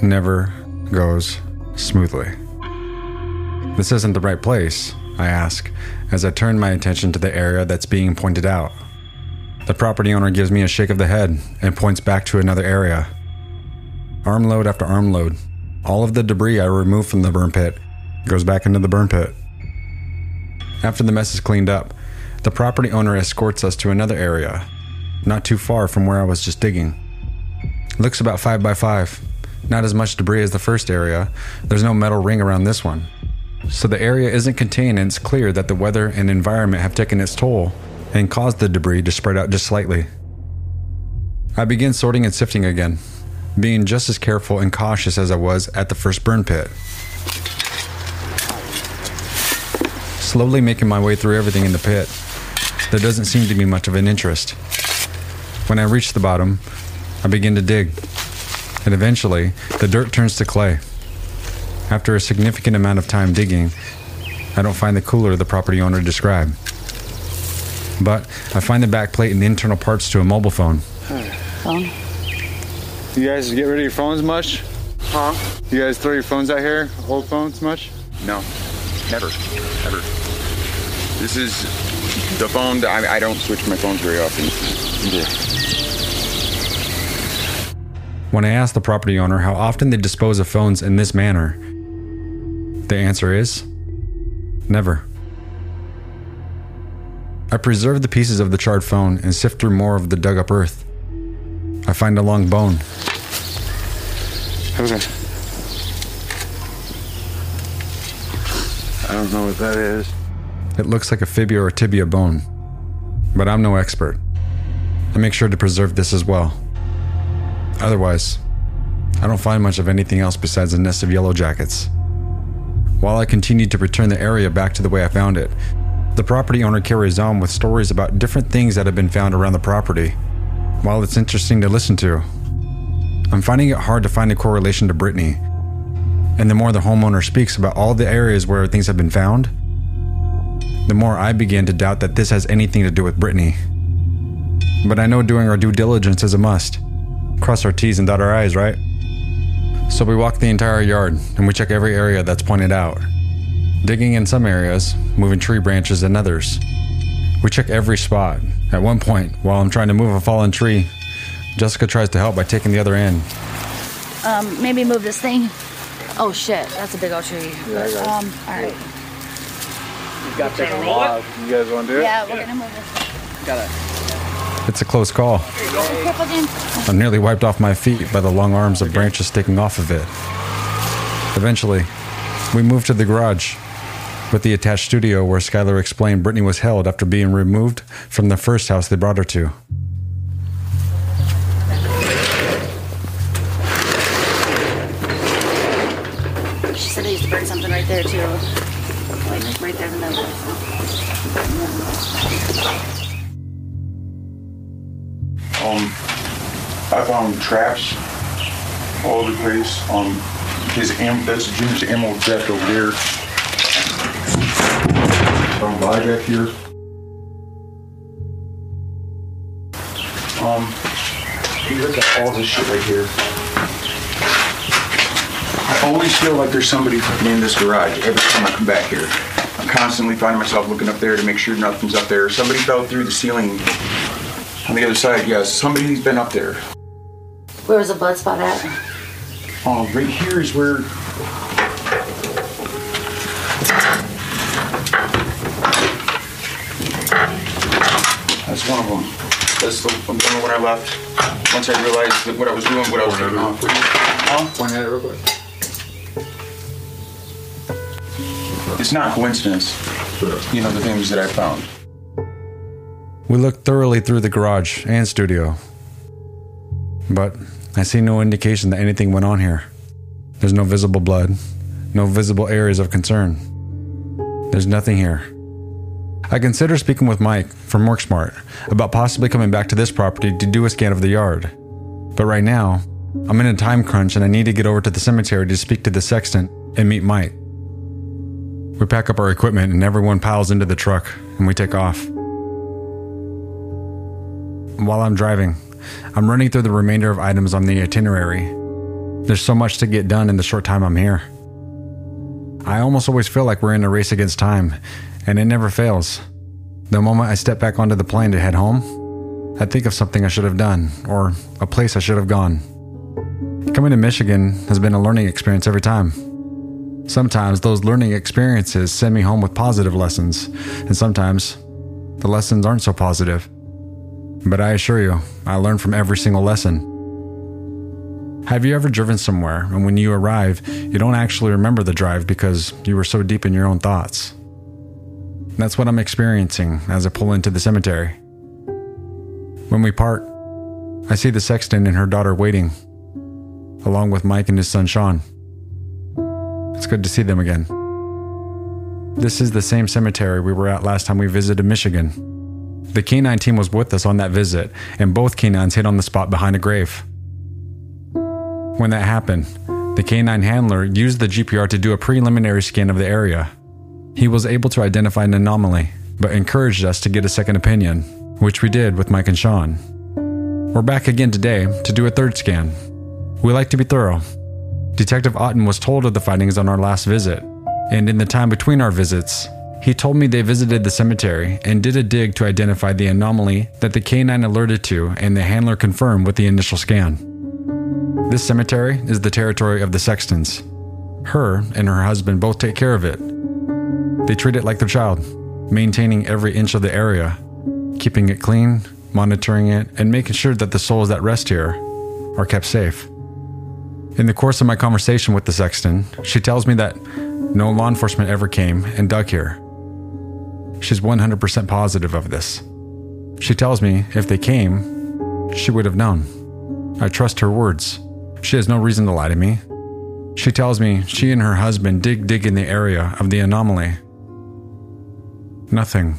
[SPEAKER 2] never goes smoothly. This isn't the right place, I ask, as I turn my attention to the area that's being pointed out. The property owner gives me a shake of the head and points back to another area. Armload after armload, all of the debris I remove from the burn pit goes back into the burn pit. After the mess is cleaned up, the property owner escorts us to another area, not too far from where I was just digging. Looks about 5 by 5 Not as much debris as the first area. There's no metal ring around this one. So the area isn't contained, and it's clear that the weather and environment have taken its toll and caused the debris to spread out just slightly. I begin sorting and sifting again, being just as careful and cautious as I was at the first burn pit. Slowly making my way through everything in the pit. There doesn't seem to be much of an interest. When I reach the bottom, I begin to dig, and eventually the dirt turns to clay. After a significant amount of time digging, I don't find the cooler the property owner described. But I find the back plate and the internal parts to a mobile phone.
[SPEAKER 29] Phone? You guys get rid of your phones much? Huh? You guys throw your phones out here? Old phones much?
[SPEAKER 30] No, never, ever. This is the phone. That I, I don't switch my phones very often. Yeah.
[SPEAKER 2] When I ask the property owner how often they dispose of phones in this manner, the answer is never. I preserve the pieces of the charred phone and sift through more of the dug up earth. I find a long bone.
[SPEAKER 29] Okay. I don't know what that is.
[SPEAKER 2] It looks like a fibula or tibia bone, but I'm no expert. I make sure to preserve this as well. Otherwise, I don't find much of anything else besides a nest of yellow jackets. While I continue to return the area back to the way I found it, the property owner carries on with stories about different things that have been found around the property. While it's interesting to listen to, I'm finding it hard to find a correlation to Brittany. And the more the homeowner speaks about all the areas where things have been found, the more I begin to doubt that this has anything to do with Brittany. But I know doing our due diligence is a must. Cross our T's and dot our I's, right? So we walk the entire yard and we check every area that's pointed out. Digging in some areas, moving tree branches in others. We check every spot. At one point, while I'm trying to move a fallen tree, Jessica tries to help by taking the other end.
[SPEAKER 26] Um, maybe move this thing. Oh shit, that's a big old tree.
[SPEAKER 29] Yeah, I
[SPEAKER 26] um, all right.
[SPEAKER 29] You got this log. You guys want to do it?
[SPEAKER 26] Yeah, we're gonna move this.
[SPEAKER 29] Got it.
[SPEAKER 2] It's a close call. I'm nearly wiped off my feet by the long arms of branches sticking off of it. Eventually, we moved to the garage with the attached studio where Skylar explained Brittany was held after being removed from the first house they brought her to.
[SPEAKER 28] Traps all the place. Um, his am that's Junior's ammo theft over there. Found buy back here. Um, look at all this shit right here. I always feel like there's somebody in this garage every time I come back here. I'm constantly finding myself looking up there to make sure nothing's up there. Somebody fell through the ceiling on the other side. Yes, somebody's been up there.
[SPEAKER 26] Where was the blood spot at?
[SPEAKER 31] Oh, right here is where. That's one of them.
[SPEAKER 30] That's the one when I left. Once I realized that what I was doing, what I was taking off.
[SPEAKER 31] Point at it real quick.
[SPEAKER 30] It's not coincidence, you know, the things that I found.
[SPEAKER 2] We looked thoroughly through the garage and studio. But I see no indication that anything went on here. There's no visible blood, no visible areas of concern. There's nothing here. I consider speaking with Mike from WorkSmart about possibly coming back to this property to do a scan of the yard. But right now, I'm in a time crunch and I need to get over to the cemetery to speak to the sexton and meet Mike. We pack up our equipment and everyone piles into the truck and we take off. While I'm driving, I'm running through the remainder of items on the itinerary. There's so much to get done in the short time I'm here. I almost always feel like we're in a race against time, and it never fails. The moment I step back onto the plane to head home, I think of something I should have done, or a place I should have gone. Coming to Michigan has been a learning experience every time. Sometimes those learning experiences send me home with positive lessons, and sometimes the lessons aren't so positive. But I assure you, I learn from every single lesson. Have you ever driven somewhere and when you arrive, you don't actually remember the drive because you were so deep in your own thoughts? That's what I'm experiencing as I pull into the cemetery. When we part, I see the sexton and her daughter waiting, along with Mike and his son Sean. It's good to see them again. This is the same cemetery we were at last time we visited Michigan. The canine team was with us on that visit, and both canines hit on the spot behind a grave. When that happened, the canine handler used the GPR to do a preliminary scan of the area. He was able to identify an anomaly, but encouraged us to get a second opinion, which we did with Mike and Sean. We're back again today to do a third scan. We like to be thorough. Detective Otten was told of the findings on our last visit, and in the time between our visits, he told me they visited the cemetery and did a dig to identify the anomaly that the canine alerted to and the handler confirmed with the initial scan. This cemetery is the territory of the Sextons. Her and her husband both take care of it. They treat it like their child, maintaining every inch of the area, keeping it clean, monitoring it, and making sure that the souls that rest here are kept safe. In the course of my conversation with the sexton, she tells me that no law enforcement ever came and dug here. She's 100% positive of this. She tells me if they came, she would have known. I trust her words. She has no reason to lie to me. She tells me she and her husband dig dig in the area of the anomaly. Nothing.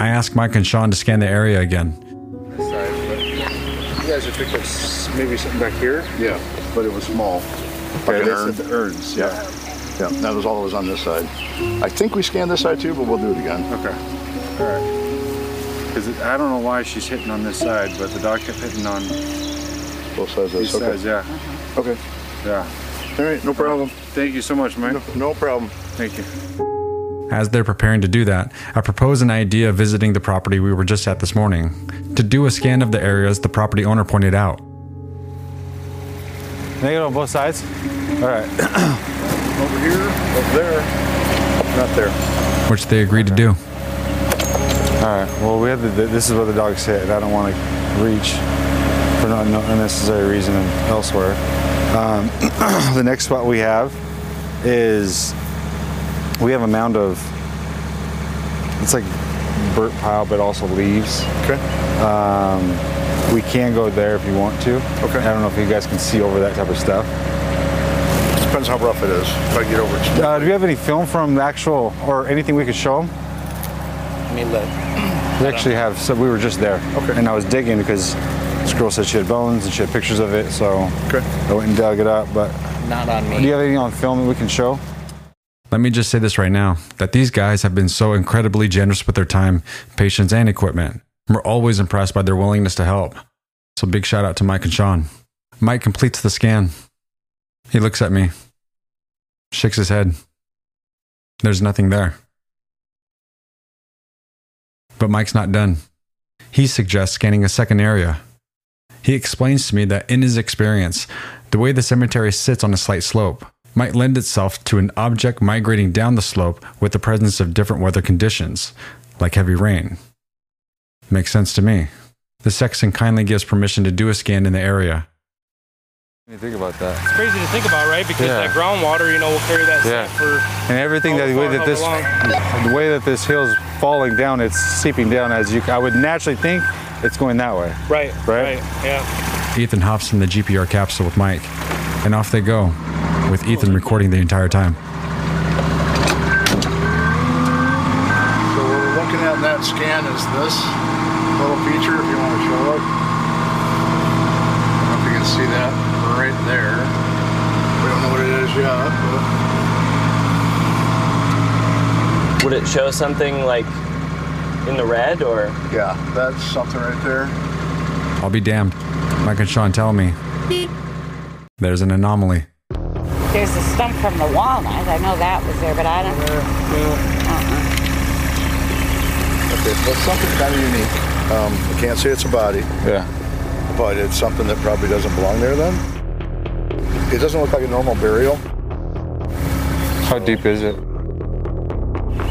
[SPEAKER 2] I ask Mike and Sean to scan the area again.
[SPEAKER 14] You guys have picked up maybe something back here?
[SPEAKER 31] Yeah, but it was small.
[SPEAKER 14] Like an
[SPEAKER 31] this
[SPEAKER 14] urn?
[SPEAKER 31] is the urns, yeah. Yeah, that was all that was on this side. I think we scanned this side too, but we'll do it again.
[SPEAKER 14] Okay. All right. Because I don't know why she's hitting on this side, but the dog kept hitting on
[SPEAKER 31] both sides.
[SPEAKER 14] These
[SPEAKER 31] okay.
[SPEAKER 14] sides, yeah.
[SPEAKER 31] Okay.
[SPEAKER 14] Yeah.
[SPEAKER 31] All right, no problem.
[SPEAKER 14] Thank you so much, Mike.
[SPEAKER 31] No, no problem.
[SPEAKER 14] Thank you.
[SPEAKER 2] As they're preparing to do that, I propose an idea of visiting the property we were just at this morning to do a scan of the areas the property owner pointed out.
[SPEAKER 14] Negative on both sides? All right.
[SPEAKER 31] Over here, over there, not there.
[SPEAKER 2] which they agreed to do.
[SPEAKER 14] All right. Well, we had the, this is where the dogs hit, I don't want to reach for not no unnecessary reason and elsewhere. Um, the next spot we have is we have a mound of it's like burnt pile, but also leaves.
[SPEAKER 31] Okay.
[SPEAKER 14] Um, we can go there if you want to. Okay. I don't know if you guys can see over that type of stuff.
[SPEAKER 31] Depends how rough it is. If I get over it.
[SPEAKER 14] Uh, do you have any film from the actual or anything we could show them?
[SPEAKER 20] Let me look.
[SPEAKER 14] We actually have. So we were just there. Okay. And I was digging because this girl said she had bones and she had pictures of it. So
[SPEAKER 31] okay.
[SPEAKER 14] I went and dug it up. But
[SPEAKER 20] Not on me.
[SPEAKER 14] do you have anything on film that we can show?
[SPEAKER 2] Let me just say this right now that these guys have been so incredibly generous with their time, patience, and equipment. We're always impressed by their willingness to help. So, big shout out to Mike and Sean. Mike completes the scan. He looks at me, shakes his head. There's nothing there. But Mike's not done. He suggests scanning a second area. He explains to me that in his experience, the way the cemetery sits on a slight slope might lend itself to an object migrating down the slope with the presence of different weather conditions, like heavy rain. Makes sense to me. The sexton kindly gives permission to do a scan in the area.
[SPEAKER 29] What do you think about that?
[SPEAKER 32] It's crazy to think about, right? Because
[SPEAKER 29] Yeah.
[SPEAKER 32] that groundwater, you know, will carry that
[SPEAKER 29] Yeah.
[SPEAKER 32] for
[SPEAKER 29] And everything that the way that this the way that this hill's falling down, it's seeping down as you. I would naturally think it's going that way.
[SPEAKER 32] right,
[SPEAKER 29] Right.
[SPEAKER 32] right, yeah.
[SPEAKER 2] Ethan hops in the GPR capsule with Mike, and off they go, with Ethan recording the entire time.
[SPEAKER 31] So what we're looking at in that scan is this little feature, if you want to show it. I don't know if you can see that right there. We don't know what it is yet, but
[SPEAKER 21] Would it show something like in the red or?
[SPEAKER 31] yeah, that's something right there.
[SPEAKER 2] I'll be damned. Mike and Sean tell me there's an anomaly.
[SPEAKER 33] There's a stump from the walnut. I know that was there, but I don't. Uh-uh.
[SPEAKER 31] Okay, that's something kind of unique. Um, I can't say it's a body.
[SPEAKER 29] Yeah.
[SPEAKER 31] But it's something that probably doesn't belong there then. It doesn't look like a normal burial.
[SPEAKER 29] How deep is it?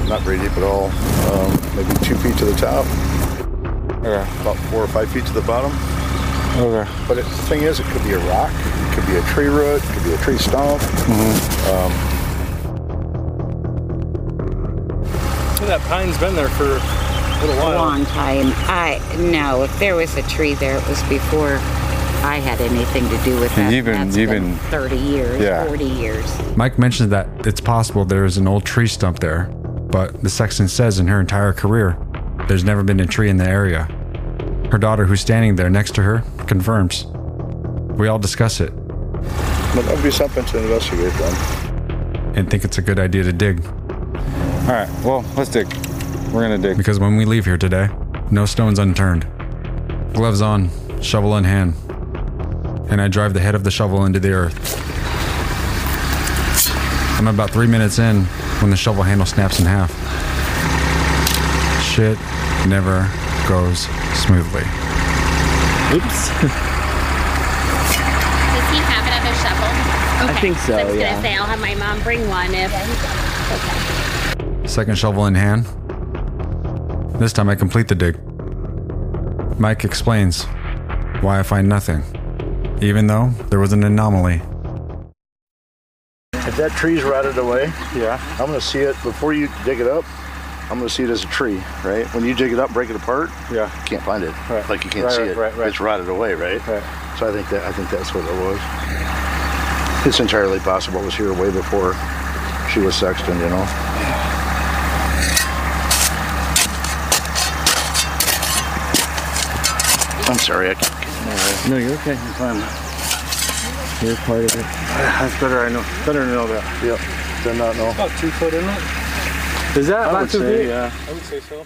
[SPEAKER 31] Not very deep at all. Um, maybe two feet to the top.
[SPEAKER 29] Okay.
[SPEAKER 31] About four or five feet to the bottom.
[SPEAKER 29] Okay.
[SPEAKER 31] But it, the thing is, it could be a rock, it could be a tree root, it could be a tree stump. Um,
[SPEAKER 32] That pine's been there for a little
[SPEAKER 33] A
[SPEAKER 32] while.
[SPEAKER 33] long time. I no. If there was a tree there, it was before I had anything to do with that.
[SPEAKER 2] Even-
[SPEAKER 33] That's
[SPEAKER 2] even-
[SPEAKER 33] been thirty years,
[SPEAKER 2] Yeah.
[SPEAKER 33] forty years.
[SPEAKER 2] Mike mentions that it's possible there is an old tree stump there, but the sexton says in her entire career, there's never been a tree in the area. Her daughter, who's standing there next to her, confirms. We all discuss it
[SPEAKER 31] but that would be something to investigate then.
[SPEAKER 2] and think it's a good idea to dig.
[SPEAKER 29] All right, well, let's dig. We're gonna dig.
[SPEAKER 2] Because when we leave here today, no stones unturned. Gloves on, shovel in hand. And I drive the head of the shovel into the earth. I'm about three minutes in when the shovel handle snaps in half. Shit never goes smoothly.
[SPEAKER 21] Oops.
[SPEAKER 34] Does he have another shovel?
[SPEAKER 21] I think so,
[SPEAKER 34] I was
[SPEAKER 21] yeah.
[SPEAKER 34] gonna say I'll have my mom bring one if.
[SPEAKER 2] Second shovel in hand. This time I complete the dig. Mike explains why I find nothing, even though there was an anomaly.
[SPEAKER 31] If that tree's rotted away, yeah, I'm gonna see it before you dig it up. I'm gonna see it as a tree, right? When you dig it up, break it apart, yeah, you can't find it. Right. Like you can't
[SPEAKER 14] Right,
[SPEAKER 31] see
[SPEAKER 14] right,
[SPEAKER 31] it.
[SPEAKER 14] right, right.
[SPEAKER 31] It's rotted away, right? Right. So I think that I think that's what it was. It's entirely possible it was here way before she was sexton, you know. I'm sorry, I can't.
[SPEAKER 14] No, you're okay. I'm fine.
[SPEAKER 21] You're part of it.
[SPEAKER 14] That's better. I know. Better to know that.
[SPEAKER 31] Yep. Did not know.
[SPEAKER 32] About two foot in it.
[SPEAKER 14] Is that
[SPEAKER 31] I
[SPEAKER 14] about
[SPEAKER 31] would
[SPEAKER 14] two
[SPEAKER 31] say,
[SPEAKER 14] feet?
[SPEAKER 31] yeah.
[SPEAKER 32] I would say so.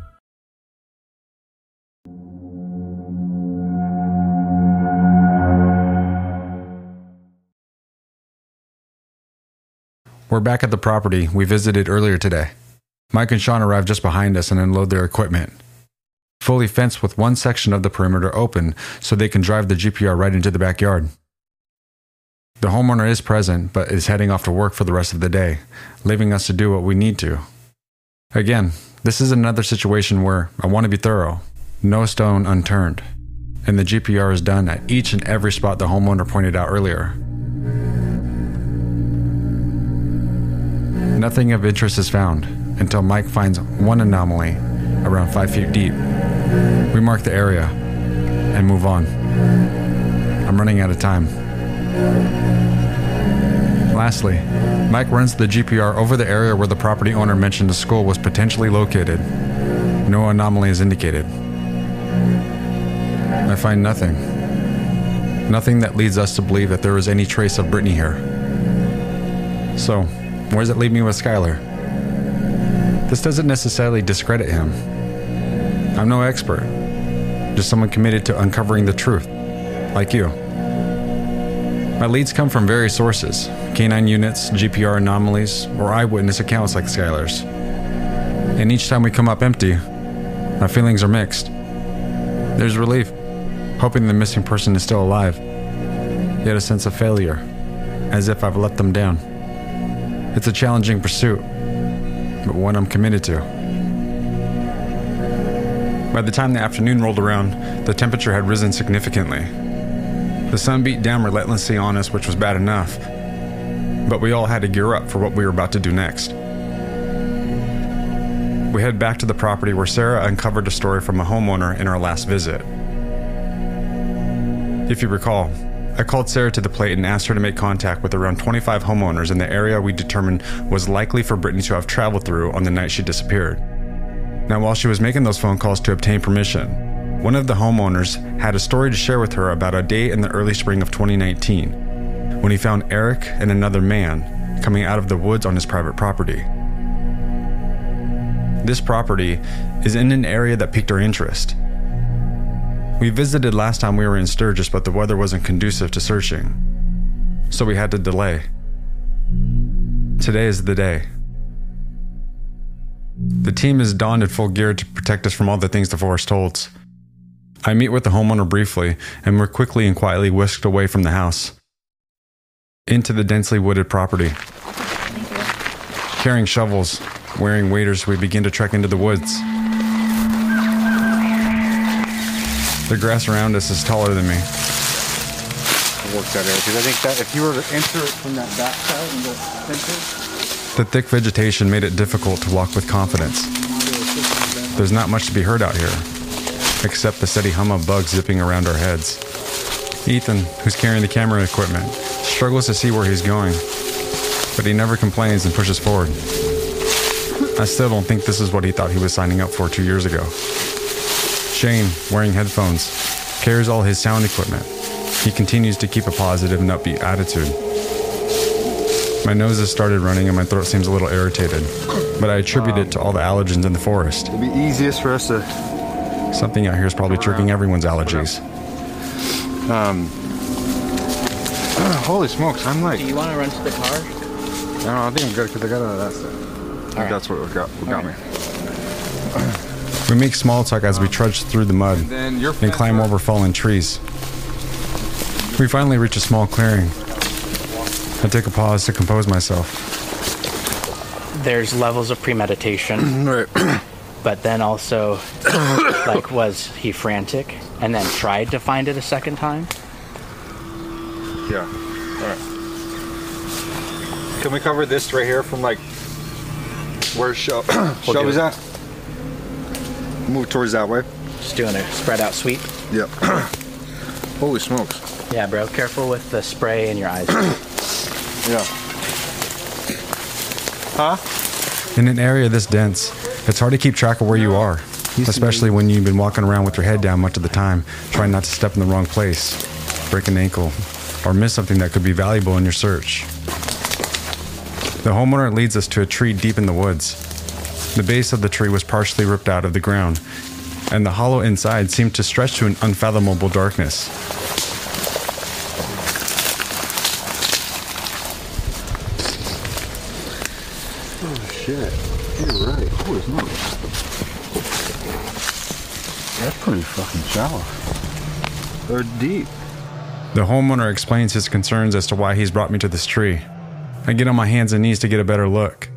[SPEAKER 2] We're back at the property we visited earlier today. Mike and Sean arrive just behind us and unload their equipment. Fully fenced with one section of the perimeter open so they can drive the GPR right into the backyard. The homeowner is present but is heading off to work for the rest of the day, leaving us to do what we need to. Again, this is another situation where I want to be thorough, no stone unturned, and the GPR is done at each and every spot the homeowner pointed out earlier. Nothing of interest is found until Mike finds one anomaly around five feet deep. We mark the area and move on. I'm running out of time. Lastly, Mike runs the GPR over the area where the property owner mentioned the school was potentially located. No anomaly is indicated. I find nothing. Nothing that leads us to believe that there is any trace of Brittany here. So, where does it leave me with Skylar? This doesn't necessarily discredit him. I'm no expert, just someone committed to uncovering the truth, like you. My leads come from various sources canine units, GPR anomalies, or eyewitness accounts like Skylar's. And each time we come up empty, my feelings are mixed. There's relief, hoping the missing person is still alive, yet a sense of failure, as if I've let them down. It's a challenging pursuit, but one I'm committed to. By the time the afternoon rolled around, the temperature had risen significantly. The sun beat down relentlessly on us, which was bad enough, but we all had to gear up for what we were about to do next. We head back to the property where Sarah uncovered a story from a homeowner in our last visit. If you recall, I called Sarah to the plate and asked her to make contact with around 25 homeowners in the area we determined was likely for Brittany to have traveled through on the night she disappeared. Now, while she was making those phone calls to obtain permission, one of the homeowners had a story to share with her about a day in the early spring of 2019 when he found Eric and another man coming out of the woods on his private property. This property is in an area that piqued our interest. We visited last time we were in Sturgis, but the weather wasn't conducive to searching, so we had to delay. Today is the day. The team is donned in full gear to protect us from all the things the forest holds. I meet with the homeowner briefly, and we're quickly and quietly whisked away from the house into the densely wooded property. Carrying shovels, wearing waders, we begin to trek into the woods. The grass around us is taller than me.
[SPEAKER 29] Work that because I think that if you were to enter it from that back side and go enter,
[SPEAKER 2] The thick vegetation made it difficult to walk with confidence. There's not much to be heard out here, except the steady hum of bugs zipping around our heads. Ethan, who's carrying the camera equipment, struggles to see where he's going, but he never complains and pushes forward. I still don't think this is what he thought he was signing up for two years ago. Shane, wearing headphones, carries all his sound equipment. He continues to keep a positive and upbeat attitude. My nose has started running and my throat seems a little irritated, but I attribute it to all the allergens in the forest.
[SPEAKER 29] it'd be easiest for us to.
[SPEAKER 2] Something out here is probably triggering everyone's allergies.
[SPEAKER 29] Um. holy smokes! I'm like.
[SPEAKER 25] Do you want to run to the car?
[SPEAKER 29] No, I think I'm good because I got out of that stuff. I think that's what got, what got me.
[SPEAKER 2] We make small talk as we trudge through the mud
[SPEAKER 29] then
[SPEAKER 2] and climb over fallen trees. We finally reach a small clearing. I take a pause to compose myself.
[SPEAKER 25] There's levels of premeditation.
[SPEAKER 29] right.
[SPEAKER 25] But then also, like, was he frantic and then tried to find it a second time?
[SPEAKER 29] Yeah. All right. Can we cover this right here from like where Shel-
[SPEAKER 25] do
[SPEAKER 29] Shelby's
[SPEAKER 25] it.
[SPEAKER 29] at? Move towards that way.
[SPEAKER 25] Just doing a spread out sweep.
[SPEAKER 29] Yep. Holy smokes.
[SPEAKER 25] Yeah, bro. Careful with the spray in your eyes.
[SPEAKER 29] Yeah. Huh?
[SPEAKER 2] In an area this dense, it's hard to keep track of where you are, especially when you've been walking around with your head down much of the time, trying not to step in the wrong place, break an ankle, or miss something that could be valuable in your search. The homeowner leads us to a tree deep in the woods. The base of the tree was partially ripped out of the ground, and the hollow inside seemed to stretch to an unfathomable darkness.
[SPEAKER 29] Oh shit. You're right. Holy. That's pretty fucking shallow. Or deep.
[SPEAKER 2] The homeowner explains his concerns as to why he's brought me to this tree. I get on my hands and knees to get a better look.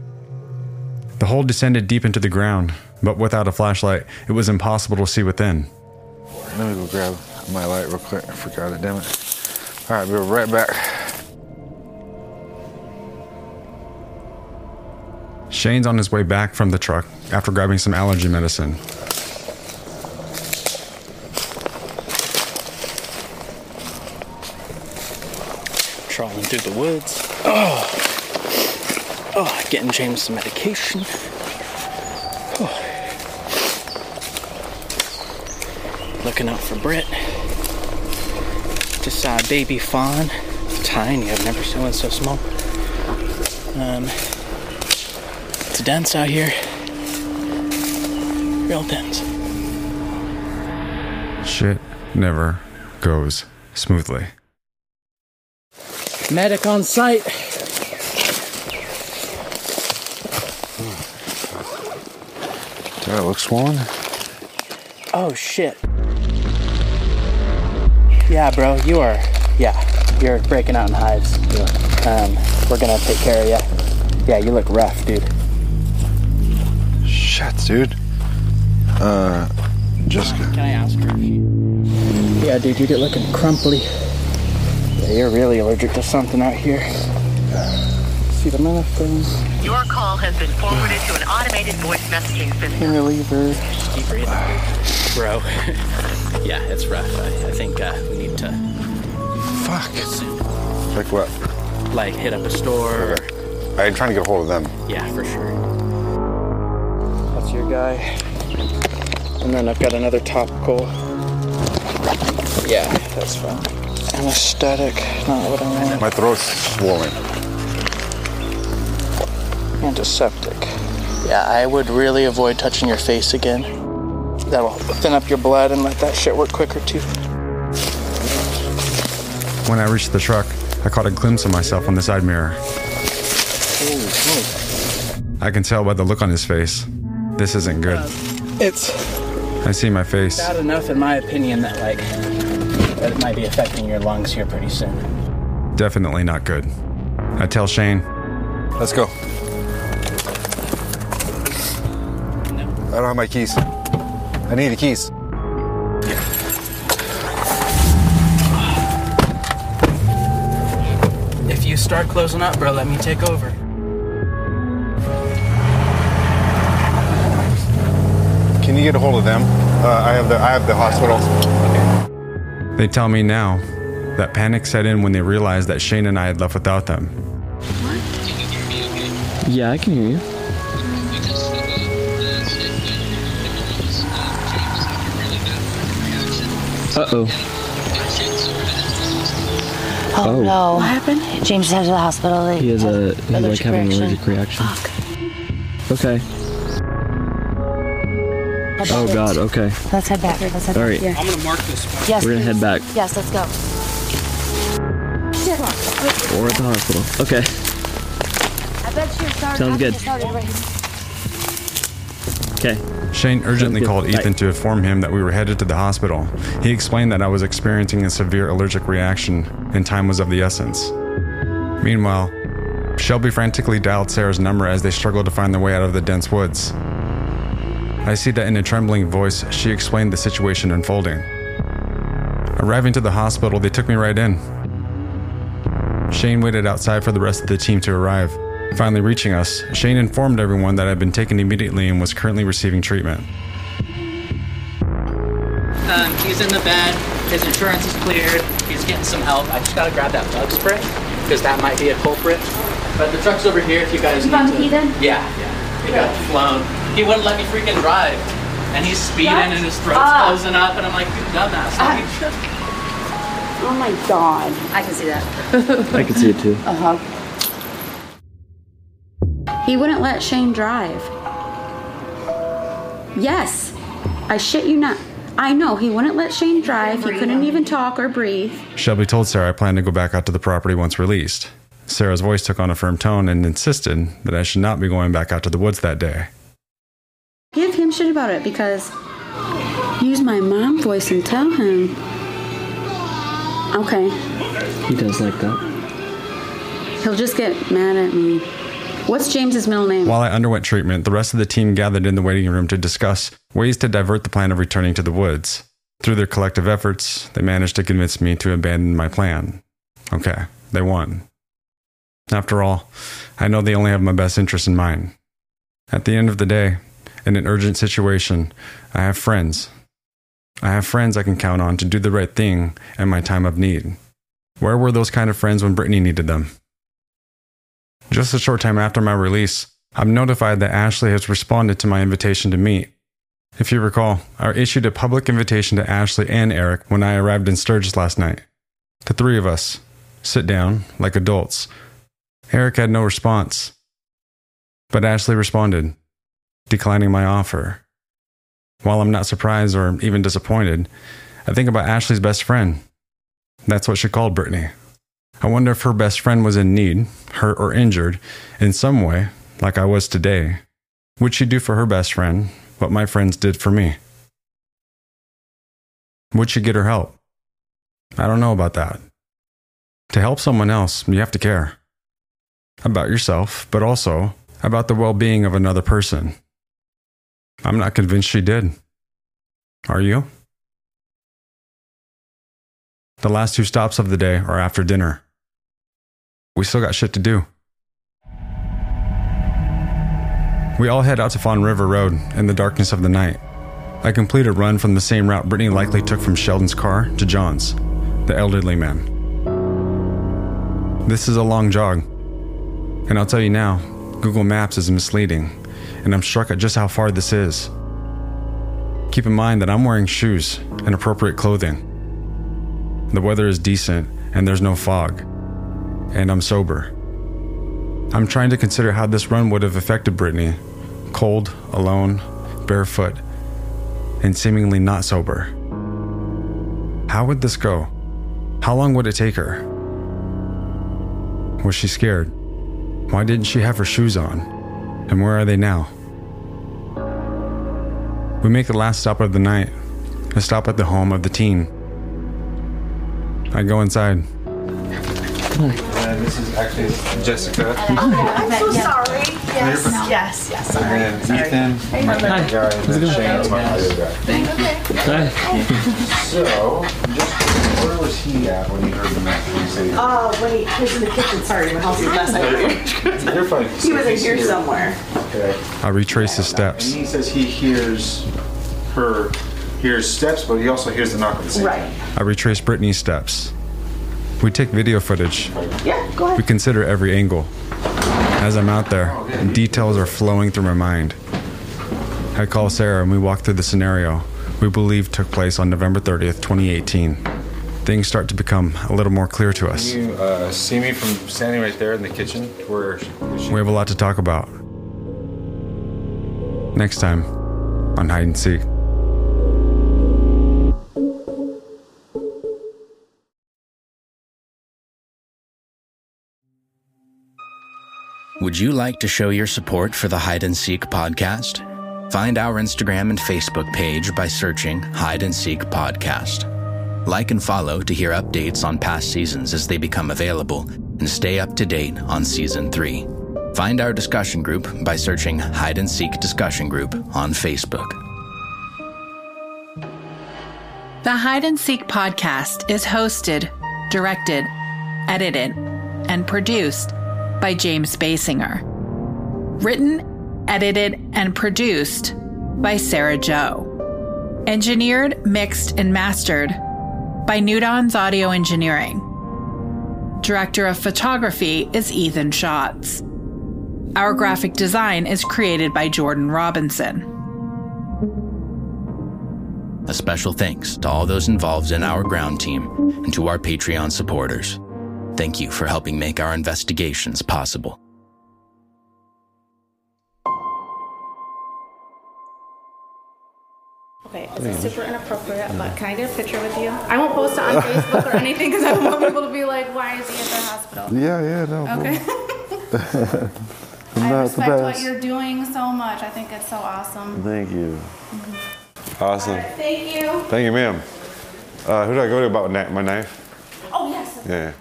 [SPEAKER 2] The hole descended deep into the ground, but without a flashlight, it was impossible to see within.
[SPEAKER 29] Let me go grab my light real quick. I forgot it, damn it. Alright, we'll be right back.
[SPEAKER 2] Shane's on his way back from the truck after grabbing some allergy medicine.
[SPEAKER 25] Trawling through the woods. Oh. Oh, getting James some medication. Oh. Looking out for Britt. Just saw a baby fawn. Tiny. I've never seen one so small. Um, it's dense out here. Real dense.
[SPEAKER 2] Shit never goes smoothly.
[SPEAKER 25] Medic on site.
[SPEAKER 29] That look swollen?
[SPEAKER 25] Oh shit. Yeah, bro, you are. Yeah, you're breaking out in hives. Um, we're gonna take care of you. Yeah, you look rough, dude.
[SPEAKER 29] Shit, dude. Uh, Jessica.
[SPEAKER 25] Can I ask her if she? Yeah, dude, you get looking crumply. Yeah, you're really allergic to something out here. See the thing.
[SPEAKER 35] Your call has been forwarded to an automated voice messaging system.
[SPEAKER 25] Can reliever. Keep breathing, bro. yeah, it's rough. I, I think uh, we need to.
[SPEAKER 29] Fuck. Like what?
[SPEAKER 25] Like hit up a store. Or,
[SPEAKER 29] I'm trying to get a hold of them.
[SPEAKER 25] yeah, for sure. That's your guy. And then I've got another topical. Yeah, that's fine. Anesthetic, not what I want.
[SPEAKER 29] My throat's swollen.
[SPEAKER 25] Antiseptic. Yeah, I would really avoid touching your face again. That'll thin up your blood and let that shit work quicker too.
[SPEAKER 2] When I reached the truck, I caught a glimpse of myself on the side mirror. I can tell by the look on his face. This isn't good.
[SPEAKER 25] It's
[SPEAKER 2] I see my face.
[SPEAKER 25] bad enough, in my opinion, that like that it might be affecting your lungs here pretty soon.
[SPEAKER 2] Definitely not good. I tell Shane,
[SPEAKER 29] Let's go. I don't have my keys. I need the keys.
[SPEAKER 25] If you start closing up, bro, let me take over.
[SPEAKER 29] Can you get a hold of them? Uh, I have the I have the hospital.
[SPEAKER 2] they tell me now that panic set in when they realized that Shane and I had left without them.
[SPEAKER 21] Yeah, I can hear you. Uh oh.
[SPEAKER 26] Oh,
[SPEAKER 21] Oh.
[SPEAKER 26] no. What happened? James is headed to the hospital.
[SPEAKER 21] He has a he's like
[SPEAKER 26] allergic
[SPEAKER 21] having an
[SPEAKER 26] reaction.
[SPEAKER 21] allergic reaction. Okay. Oh
[SPEAKER 26] back.
[SPEAKER 21] god, okay.
[SPEAKER 26] Let's head back. Let's head
[SPEAKER 21] All
[SPEAKER 26] back.
[SPEAKER 21] right.
[SPEAKER 26] Yeah.
[SPEAKER 21] I'm
[SPEAKER 25] gonna mark this.
[SPEAKER 26] Yes.
[SPEAKER 21] We're gonna head back.
[SPEAKER 26] Yes, let's go.
[SPEAKER 21] Or at the hospital. Okay.
[SPEAKER 26] I bet you started.
[SPEAKER 21] Sounds good. Okay.
[SPEAKER 2] Shane urgently called
[SPEAKER 21] Bye.
[SPEAKER 2] Ethan to inform him that we were headed to the hospital. He explained that I was experiencing a severe allergic reaction and time was of the essence. Meanwhile, Shelby frantically dialed Sarah's number as they struggled to find their way out of the dense woods. I see that in a trembling voice, she explained the situation unfolding. Arriving to the hospital, they took me right in. Shane waited outside for the rest of the team to arrive. Finally reaching us, Shane informed everyone that I'd been taken immediately and was currently receiving treatment.
[SPEAKER 25] Um, he's in the bed. His insurance is cleared. He's getting some help. I just gotta grab that bug spray because that might be a culprit. But the truck's over here if you guys
[SPEAKER 26] You
[SPEAKER 25] need
[SPEAKER 26] found
[SPEAKER 25] to.
[SPEAKER 26] the key then?
[SPEAKER 25] Yeah, yeah. He got flown. He wouldn't let me freaking drive. And he's speeding
[SPEAKER 26] What?
[SPEAKER 25] and his throat's
[SPEAKER 26] Ah.
[SPEAKER 25] closing up and I'm like, you dumbass.
[SPEAKER 26] Ah. Oh my god. I can see that.
[SPEAKER 21] I can see it too.
[SPEAKER 26] Uh huh.
[SPEAKER 36] He wouldn't let Shane drive. Yes. I shit you not. I know, he wouldn't let Shane drive. He couldn't even talk or breathe.
[SPEAKER 2] Shelby told Sarah I planned to go back out to the property once released. Sarah's voice took on a firm tone and insisted that I should not be going back out to the woods that day.
[SPEAKER 36] Give him shit about it because. Use my mom voice and tell him. Okay.
[SPEAKER 21] He does like that.
[SPEAKER 36] He'll just get mad at me. What's James's middle name?
[SPEAKER 2] While I underwent treatment, the rest of the team gathered in the waiting room to discuss ways to divert the plan of returning to the woods. Through their collective efforts, they managed to convince me to abandon my plan. Okay, they won. After all, I know they only have my best interest in mind. At the end of the day, in an urgent situation, I have friends. I have friends I can count on to do the right thing in my time of need. Where were those kind of friends when Brittany needed them? Just a short time after my release, I'm notified that Ashley has responded to my invitation to meet. If you recall, I issued a public invitation to Ashley and Eric when I arrived in Sturgis last night. The three of us sit down like adults. Eric had no response, but Ashley responded, declining my offer. While I'm not surprised or even disappointed, I think about Ashley's best friend. That's what she called Brittany. I wonder if her best friend was in need, hurt or injured, in some way, like I was today. Would she do for her best friend what my friends did for me? Would she get her help? I don't know about that. To help someone else, you have to care about yourself, but also about the well being of another person. I'm not convinced she did. Are you? The last two stops of the day are after dinner. We still got shit to do. We all head out to Fawn River Road in the darkness of the night. I complete a run from the same route Brittany likely took from Sheldon's car to John's, the elderly man. This is a long jog. And I'll tell you now, Google Maps is misleading, and I'm struck at just how far this is. Keep in mind that I'm wearing shoes and appropriate clothing. The weather is decent and there's no fog, and I'm sober. I'm trying to consider how this run would have affected Brittany cold, alone, barefoot, and seemingly not sober. How would this go? How long would it take her? Was she scared? Why didn't she have her shoes on? And where are they now? We make the last stop of the night, a stop at the home of the teen. I go inside.
[SPEAKER 14] And this is actually Jessica.
[SPEAKER 37] Oh, I'm so sorry. Yes,
[SPEAKER 14] You're
[SPEAKER 37] yes, yes, sorry.
[SPEAKER 14] And then
[SPEAKER 37] sorry.
[SPEAKER 14] Ethan,
[SPEAKER 37] Hey,
[SPEAKER 14] my
[SPEAKER 37] Hi.
[SPEAKER 14] guy, and then Shane's my other guy.
[SPEAKER 37] Thank you.
[SPEAKER 14] So, just where was he at when you heard the mess? When you say
[SPEAKER 37] Oh, wait, he's in the kitchen. Sorry, my house is a mess. I
[SPEAKER 14] You're fine.
[SPEAKER 37] He was in
[SPEAKER 14] He's
[SPEAKER 37] here somewhere.
[SPEAKER 14] Okay.
[SPEAKER 2] I retrace his
[SPEAKER 14] And
[SPEAKER 2] steps.
[SPEAKER 14] he says he hears her, hears steps, but he also hears the knock at the same
[SPEAKER 37] Right.
[SPEAKER 2] I retrace Brittany's steps. We take video footage.
[SPEAKER 37] Yeah, go ahead.
[SPEAKER 2] We consider every angle. As I'm out there, details are flowing through my mind. I call Sarah and we walk through the scenario we believe took place on November 30th, 2018. Things start to become a little more clear to us.
[SPEAKER 14] Can you uh, see me from standing right there in the kitchen where she,
[SPEAKER 2] We have a lot to talk about. Next time on Hide and Seek.
[SPEAKER 38] Would you like to show your support for the Hide and Seek podcast? Find our Instagram and Facebook page by searching Hide and Seek Podcast. Like and follow to hear updates on past seasons as they become available and stay up to date on season 3. Find our discussion group by searching Hide and Seek Discussion Group on Facebook.
[SPEAKER 4] The Hide and Seek podcast is hosted, directed, edited, and produced by James Baysinger. Written, edited, and produced by Sarah Joe. Engineered, mixed, and mastered by Newdon's Audio Engineering. Director of photography is Ethan Schatz. Our graphic design is created by Jordan Robinson.
[SPEAKER 38] A special thanks to all those involved in our ground team and to our Patreon supporters. Thank you for helping make our investigations possible.
[SPEAKER 39] Okay, this is super inappropriate, but can I get a picture with you? I won't post it on Facebook or anything because I don't want people to be like, why is he at the hospital?
[SPEAKER 40] Yeah, yeah, no.
[SPEAKER 39] Okay.
[SPEAKER 40] I'm the
[SPEAKER 39] respect what you're doing so much. I think it's so awesome.
[SPEAKER 14] Thank you. Awesome.
[SPEAKER 39] Thank you.
[SPEAKER 14] Thank you, ma'am. Uh, who do I go to about kni- my knife?
[SPEAKER 39] Oh, yes.
[SPEAKER 14] Yeah.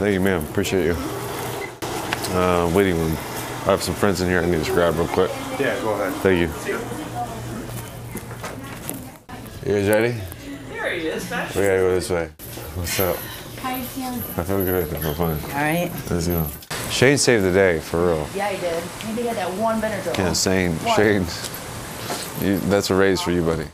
[SPEAKER 14] Thank you, ma'am. Appreciate you. Uh, waiting room. I have some friends in here I need to grab real quick.
[SPEAKER 41] Yeah, go ahead.
[SPEAKER 14] Thank you. You guys ready?
[SPEAKER 39] There he is,
[SPEAKER 14] We gotta go this way. What's up?
[SPEAKER 39] How you feeling?
[SPEAKER 14] I feel good. I feel fine.
[SPEAKER 39] All right.
[SPEAKER 14] Let's go. Shane saved the day, for real.
[SPEAKER 39] Yeah, he did. Maybe he had that one Benadryl.
[SPEAKER 14] Yeah, Shane.
[SPEAKER 39] One.
[SPEAKER 14] Shane. You, that's a raise for you, buddy.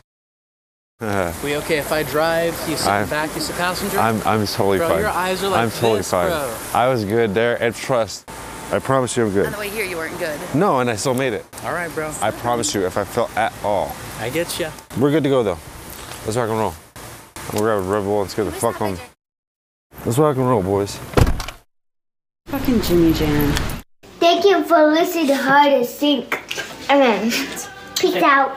[SPEAKER 14] Uh,
[SPEAKER 25] We okay if I drive? You sit
[SPEAKER 14] I'm-
[SPEAKER 25] back, you sit passenger?
[SPEAKER 14] I'm I'm totally
[SPEAKER 25] Bro,
[SPEAKER 14] fine.
[SPEAKER 25] your eyes are like
[SPEAKER 14] I'm totally
[SPEAKER 25] this,
[SPEAKER 14] fine.
[SPEAKER 25] bro.
[SPEAKER 14] I was good there, and trust. I promise you, I'm good.
[SPEAKER 25] On the way here, you weren't good.
[SPEAKER 14] No, and I still made it.
[SPEAKER 25] All right, bro.
[SPEAKER 14] I promise you, if I felt at all,
[SPEAKER 25] I get you.
[SPEAKER 14] we're good to go though. Let's rock and roll. We'll grab a Red Bull and let's get the fuck on. Let's rock and roll, boys.
[SPEAKER 42] Fucking Jimmy Jam.
[SPEAKER 1] Thank you for listening to Hide and Seek. And then peace out.